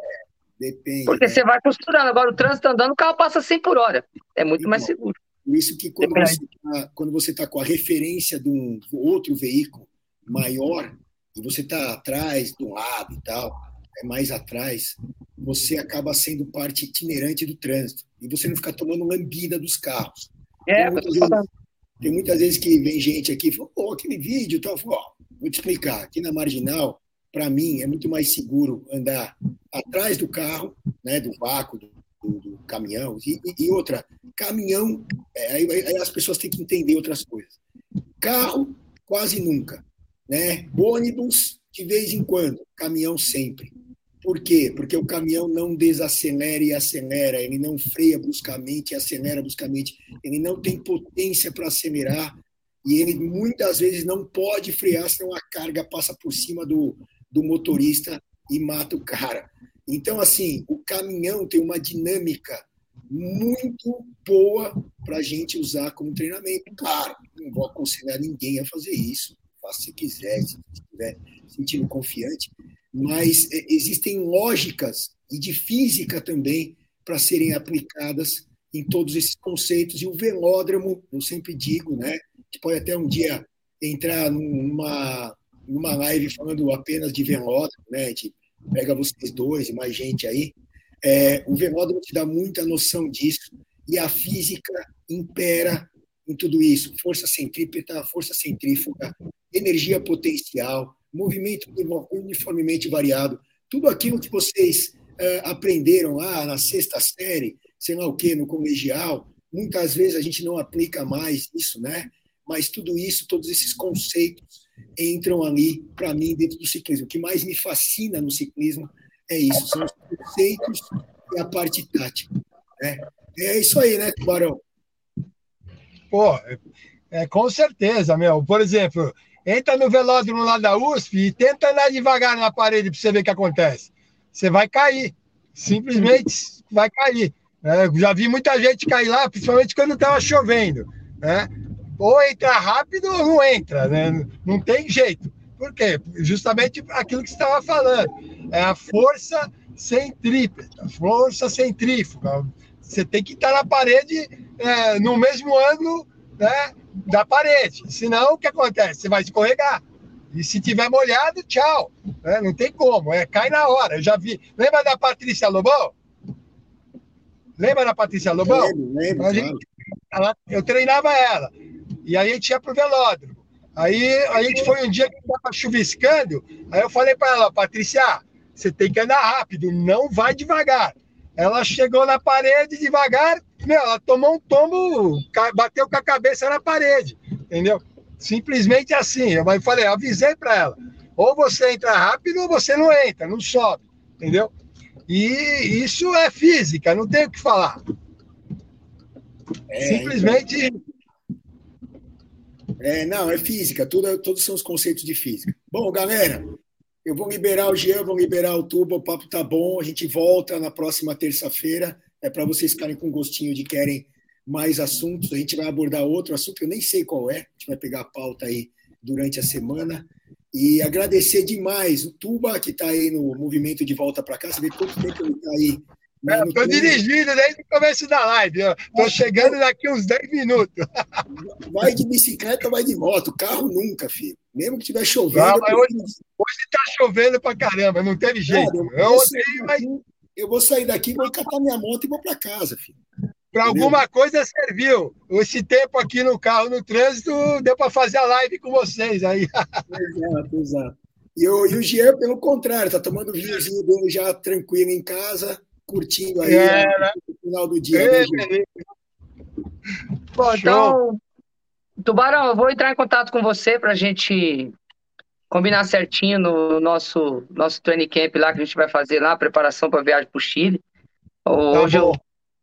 A: Depende.
B: Porque né? você vai costurando. Agora, o trânsito andando, o carro passa 100 por hora. É muito mais seguro.
A: Isso que quando você está tá com a referência de um outro veículo maior, e você está atrás, do lado e tal, é mais atrás, você acaba sendo parte itinerante do trânsito. E você não fica tomando lambida dos carros.
B: É, tem muitas,
A: vezes, tem muitas vezes que vem gente aqui e fala, pô, aquele vídeo e tal. Falo, ó, vou te explicar. Aqui na Marginal, para mim, é muito mais seguro andar atrás do carro, né, do vácuo, do, do, do caminhão. E, e, outra, caminhão, é, aí, aí, as pessoas têm que entender outras coisas. Carro, quase nunca. Né? Ônibus, de vez em quando. Caminhão, sempre. Por quê? Porque o caminhão não desacelera e acelera, ele não freia bruscamente e acelera bruscamente, ele não tem potência para acelerar e ele muitas vezes não pode frear, senão a carga passa por cima do, do motorista e mata o cara. Então, assim, o caminhão tem uma dinâmica muito boa para a gente usar como treinamento. Claro, não vou aconselhar ninguém a fazer isso, faça se quiser, se estiver sentindo confiante, mas é, existem lógicas e de física também para serem aplicadas em todos esses conceitos. E o velódromo, eu sempre digo, né? Que pode até um dia entrar numa, numa live falando apenas de velódromo, né? Gente pega vocês dois e mais gente aí. É, o velódromo te dá muita noção disso e a física impera em tudo isso. Força centrípeta, força centrífuga, energia potencial, movimento uniformemente variado, tudo aquilo que vocês é, aprenderam lá na sexta série, sei lá o que, no colegial, muitas vezes a gente não aplica mais isso, né? Mas tudo isso, todos esses conceitos entram ali, para mim, dentro do ciclismo. O que mais me fascina no ciclismo é isso, são os conceitos e a parte tática. Né? É isso aí, né, Tubarão?
C: Pô, é, com certeza, meu. Por exemplo, entra no velódromo lá da USP e tenta andar devagar na parede para você ver o que acontece. Você vai cair. Simplesmente vai cair. É, já vi muita gente cair lá, principalmente quando estava chovendo. Né? Ou entra rápido ou não entra, né? Não tem jeito. Por quê? Justamente aquilo que você estava falando. É a força centrípeta, força centrífuga. Você tem que estar na parede é, no mesmo ângulo né, da parede. Senão, o que acontece? Você vai escorregar. E se tiver molhado, tchau. É, não tem como, é, cai na hora. Eu já vi. Lembra da Patrícia Lobão? Lembra da Patrícia Lobão?
A: Lembro, lembro.
C: A gente, ela, eu treinava ela. E aí a gente ia pro velódromo. Aí a gente foi um dia que estava chuviscando, aí eu falei para ela, Patrícia, você tem que andar rápido, não vai devagar. Ela chegou na parede devagar, meu, ela tomou um tombo, bateu com a cabeça na parede, entendeu? Simplesmente assim. Eu falei, avisei para ela, ou você entra rápido ou você não entra, não sobe, entendeu? E isso é física, não tem o que falar. É, Simplesmente então...
A: É, não, é física, tudo, todos são os conceitos de física. Bom, galera, eu vou liberar o Jean, vou liberar o Tubo, o papo tá bom, a gente volta na próxima terça-feira, é para vocês ficarem com gostinho de querem mais assuntos, a gente vai abordar outro assunto que eu nem sei qual é, a gente vai pegar a pauta aí durante a semana, e agradecer demais o Tuba, que está aí no movimento de volta para casa, você vê quanto tempo ele está aí
C: Estou dirigindo desde o começo da live. Estou chegando daqui uns 10 minutos. (laughs)
A: Vai de bicicleta, vai de moto. Carro nunca, filho. Mesmo que estiver chovendo. Não,
C: hoje está chovendo pra caramba, não teve jeito. Cara, eu, eu,
A: odeio, mas... eu, vou sair daqui, vou catar minha moto e vou para casa, filho.
C: Para alguma coisa serviu. Esse tempo aqui no carro, no trânsito, deu para fazer a live com vocês aí. (laughs)
A: Exato, exato. E o, e o Jean, pelo contrário, está tomando vinhozinho dele já tranquilo em casa curtindo aí é, né? no final do dia. É, né,
B: Bom, então, Tubarão, eu vou entrar em contato com você para a gente combinar certinho no nosso, nosso training camp lá que a gente vai fazer lá, preparação para a viagem para o Chile. Hoje tá eu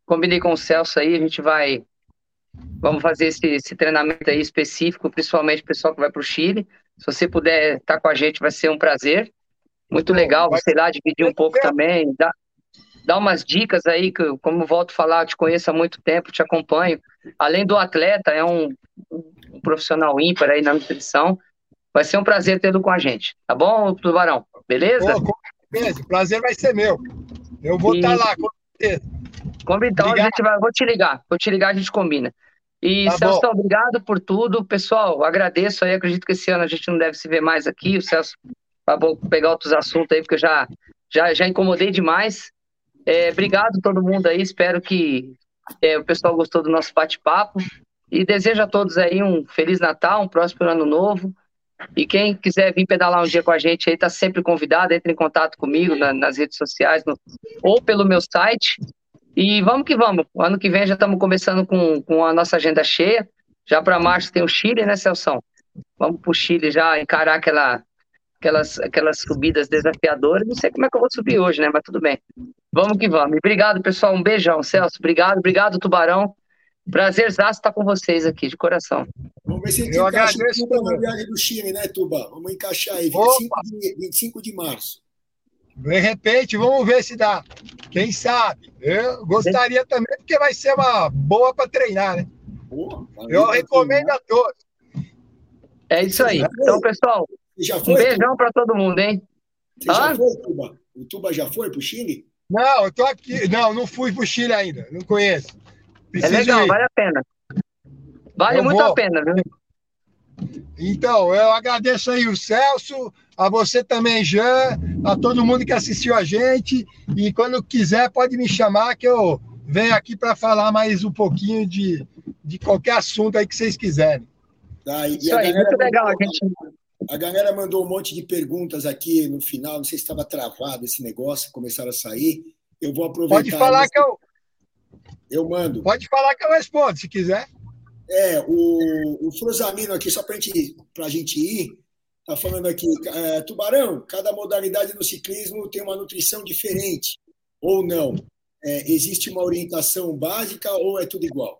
B: combinei com o Celso aí, a gente vai Vamos fazer esse, esse treinamento aí específico, principalmente o pessoal que vai para o Chile. Se você puder estar com a gente, vai ser um prazer. Muito legal, sei lá, dividir um pouco também, dar, dar umas dicas aí, que, como volto a falar, eu te conheço há muito tempo, te acompanho. Além do atleta, é um, um profissional ímpar aí na nutrição. Vai ser um prazer tê-lo com a gente, tá bom, Tubarão? Beleza?
C: Pô, com certeza, o prazer vai ser meu. Eu vou estar tá lá, com certeza.
B: Então, a gente vai, vou te ligar, vou te ligar, a gente combina. E, tá Celso, obrigado por tudo. Pessoal, agradeço aí. Acredito que esse ano a gente não deve se ver mais aqui. O Celso vai pegar outros assuntos aí, porque eu já, já, já incomodei demais. É, obrigado todo mundo aí. Espero que é, o pessoal gostou do nosso bate-papo. E desejo a todos aí um Feliz Natal, um próximo ano novo. E quem quiser vir pedalar um dia com a gente aí, está sempre convidado. Entre em contato comigo na, nas redes sociais no, ou pelo meu site. E vamos que vamos. Ano que vem já estamos começando com, com a nossa agenda cheia. Já para março tem o Chile, né, Celso? Vamos para o Chile já encarar aquela, aquelas, aquelas subidas desafiadoras. Não sei como é que eu vou subir hoje, né? Mas tudo bem. Vamos que vamos. obrigado, pessoal. Um beijão, Celso. Obrigado, obrigado, Tubarão. Prazerzaço estar com vocês aqui, de coração.
A: Vamos ver se a gente eu encaixa Tuba na viagem do Chile, né, Tuba? Vamos encaixar aí, 25 de, 25 de março.
C: De repente, vamos ver se dá. Quem sabe? Eu gostaria também, porque vai ser uma boa para treinar, né? Boa, eu recomendo treinar. a todos.
B: É isso aí. Então, pessoal, foi, um beijão para todo mundo, hein?
A: Você ah? já foi, Tuba? O Tuba já foi para o Chile?
C: Não, eu tô aqui. Não, não fui para o Chile ainda. Não conheço.
B: É Preciso é legal, ir. vale a pena. Vale eu muito vou. a pena, viu?
C: Então, eu agradeço aí o Celso, a você também, Jean, a todo mundo que assistiu a gente. E quando quiser, pode me chamar que eu venho aqui para falar mais um pouquinho de, de qualquer assunto aí que vocês quiserem.
A: Tá, e Isso aí, muito legal a gente. A galera mandou um monte de perguntas aqui no final, não sei se estava travado esse negócio, começaram a sair. Eu vou aproveitar.
C: Pode falar que eu.
A: Eu mando.
C: Pode falar que eu respondo, se quiser.
A: É, o, o Frosamino aqui, só para a gente ir, está falando aqui, é, Tubarão, cada modalidade no ciclismo tem uma nutrição diferente, ou não? É, existe uma orientação básica ou é tudo igual?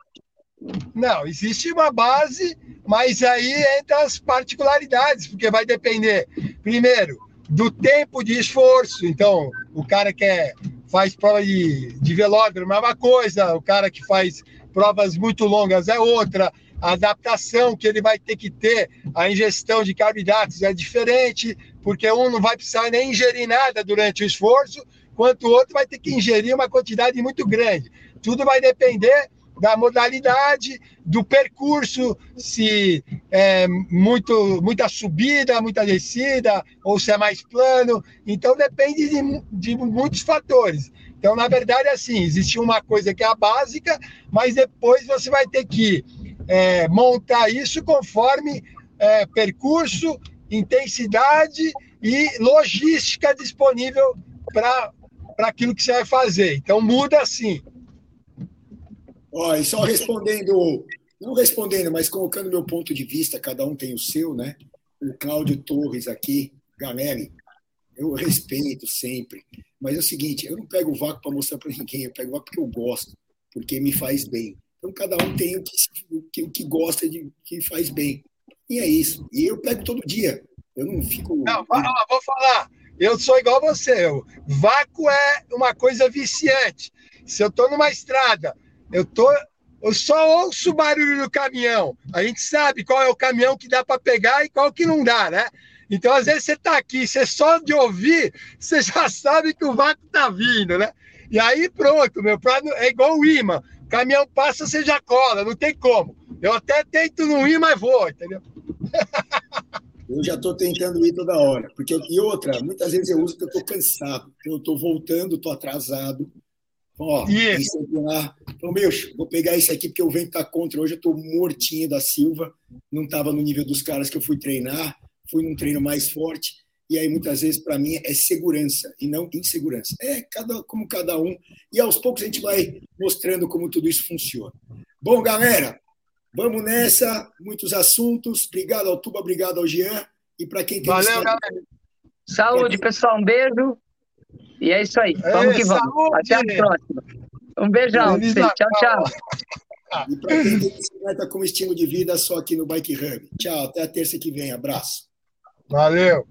C: Não, existe uma base, mas aí entra as particularidades, porque vai depender, primeiro, do tempo de esforço. Então, o cara que é, faz prova de, de velódromo é uma coisa, o cara que faz provas muito longas é outra, a adaptação que ele vai ter que ter, a ingestão de carboidratos é diferente, porque um não vai precisar nem ingerir nada durante o esforço, quanto o outro vai ter que ingerir uma quantidade muito grande. Tudo vai depender da modalidade, do percurso, se é muito, muita subida, muita descida, ou se é mais plano. Então, depende de, de muitos fatores. Então, na verdade, assim, existe uma coisa que é a básica, mas depois você vai ter que é, montar isso conforme é, percurso, intensidade e logística disponível para aquilo que você vai fazer. Então, muda assim.
A: Ó, e só respondendo, não respondendo, mas colocando meu ponto de vista, cada um tem o seu, né? O Cláudio Torres aqui, galera, eu respeito sempre. Mas é o seguinte, eu não pego o vácuo para mostrar para ninguém, eu pego o vácuo porque eu gosto, porque me faz bem. Então cada um tem o que, o que, gosta de que faz bem. E é isso. E eu pego todo dia. Eu não fico.
C: Não, vou falar. Eu sou igual você. Eu. Vácuo é uma coisa viciante. Se eu estou numa estrada, eu tô, eu só ouço o barulho do caminhão. A gente sabe qual é o caminhão que dá para pegar e qual que não dá, né? Então, às vezes, você está aqui, você só de ouvir, (laughs) você já sabe que o vácuo está vindo, né? E aí, pronto, meu plano é igual o imã. Caminhão passa, você já cola, não tem como. Eu até tento não ir, mas vou, entendeu? (laughs)
A: Eu já estou tentando ir toda hora. Porque, e outra, muitas vezes eu uso porque eu estou cansado. Eu estou voltando, estou atrasado. Ó, isso. Então, meu, vou pegar isso aqui porque o vento está contra. Hoje eu estou mortinho da Silva. Não estava no nível dos caras que eu fui treinar fui num treino mais forte, e aí muitas vezes para mim é segurança e não insegurança. É cada como cada um, e aos poucos a gente vai mostrando como tudo isso funciona. Bom, galera, vamos nessa, muitos assuntos. Obrigado ao Tuba, obrigado ao Jean, e para quem tem
B: Valeu, galera. Saúde, pessoal, um beijo. E é isso aí. Vamos Ei, que vamos. Saúde. Até a próxima. Um beijão. Tchau, tchau.
A: E para quem tem bicicleta como estilo de vida, só aqui no Bike Hub. Tchau, até a terça que vem. Abraço.
C: Valeu.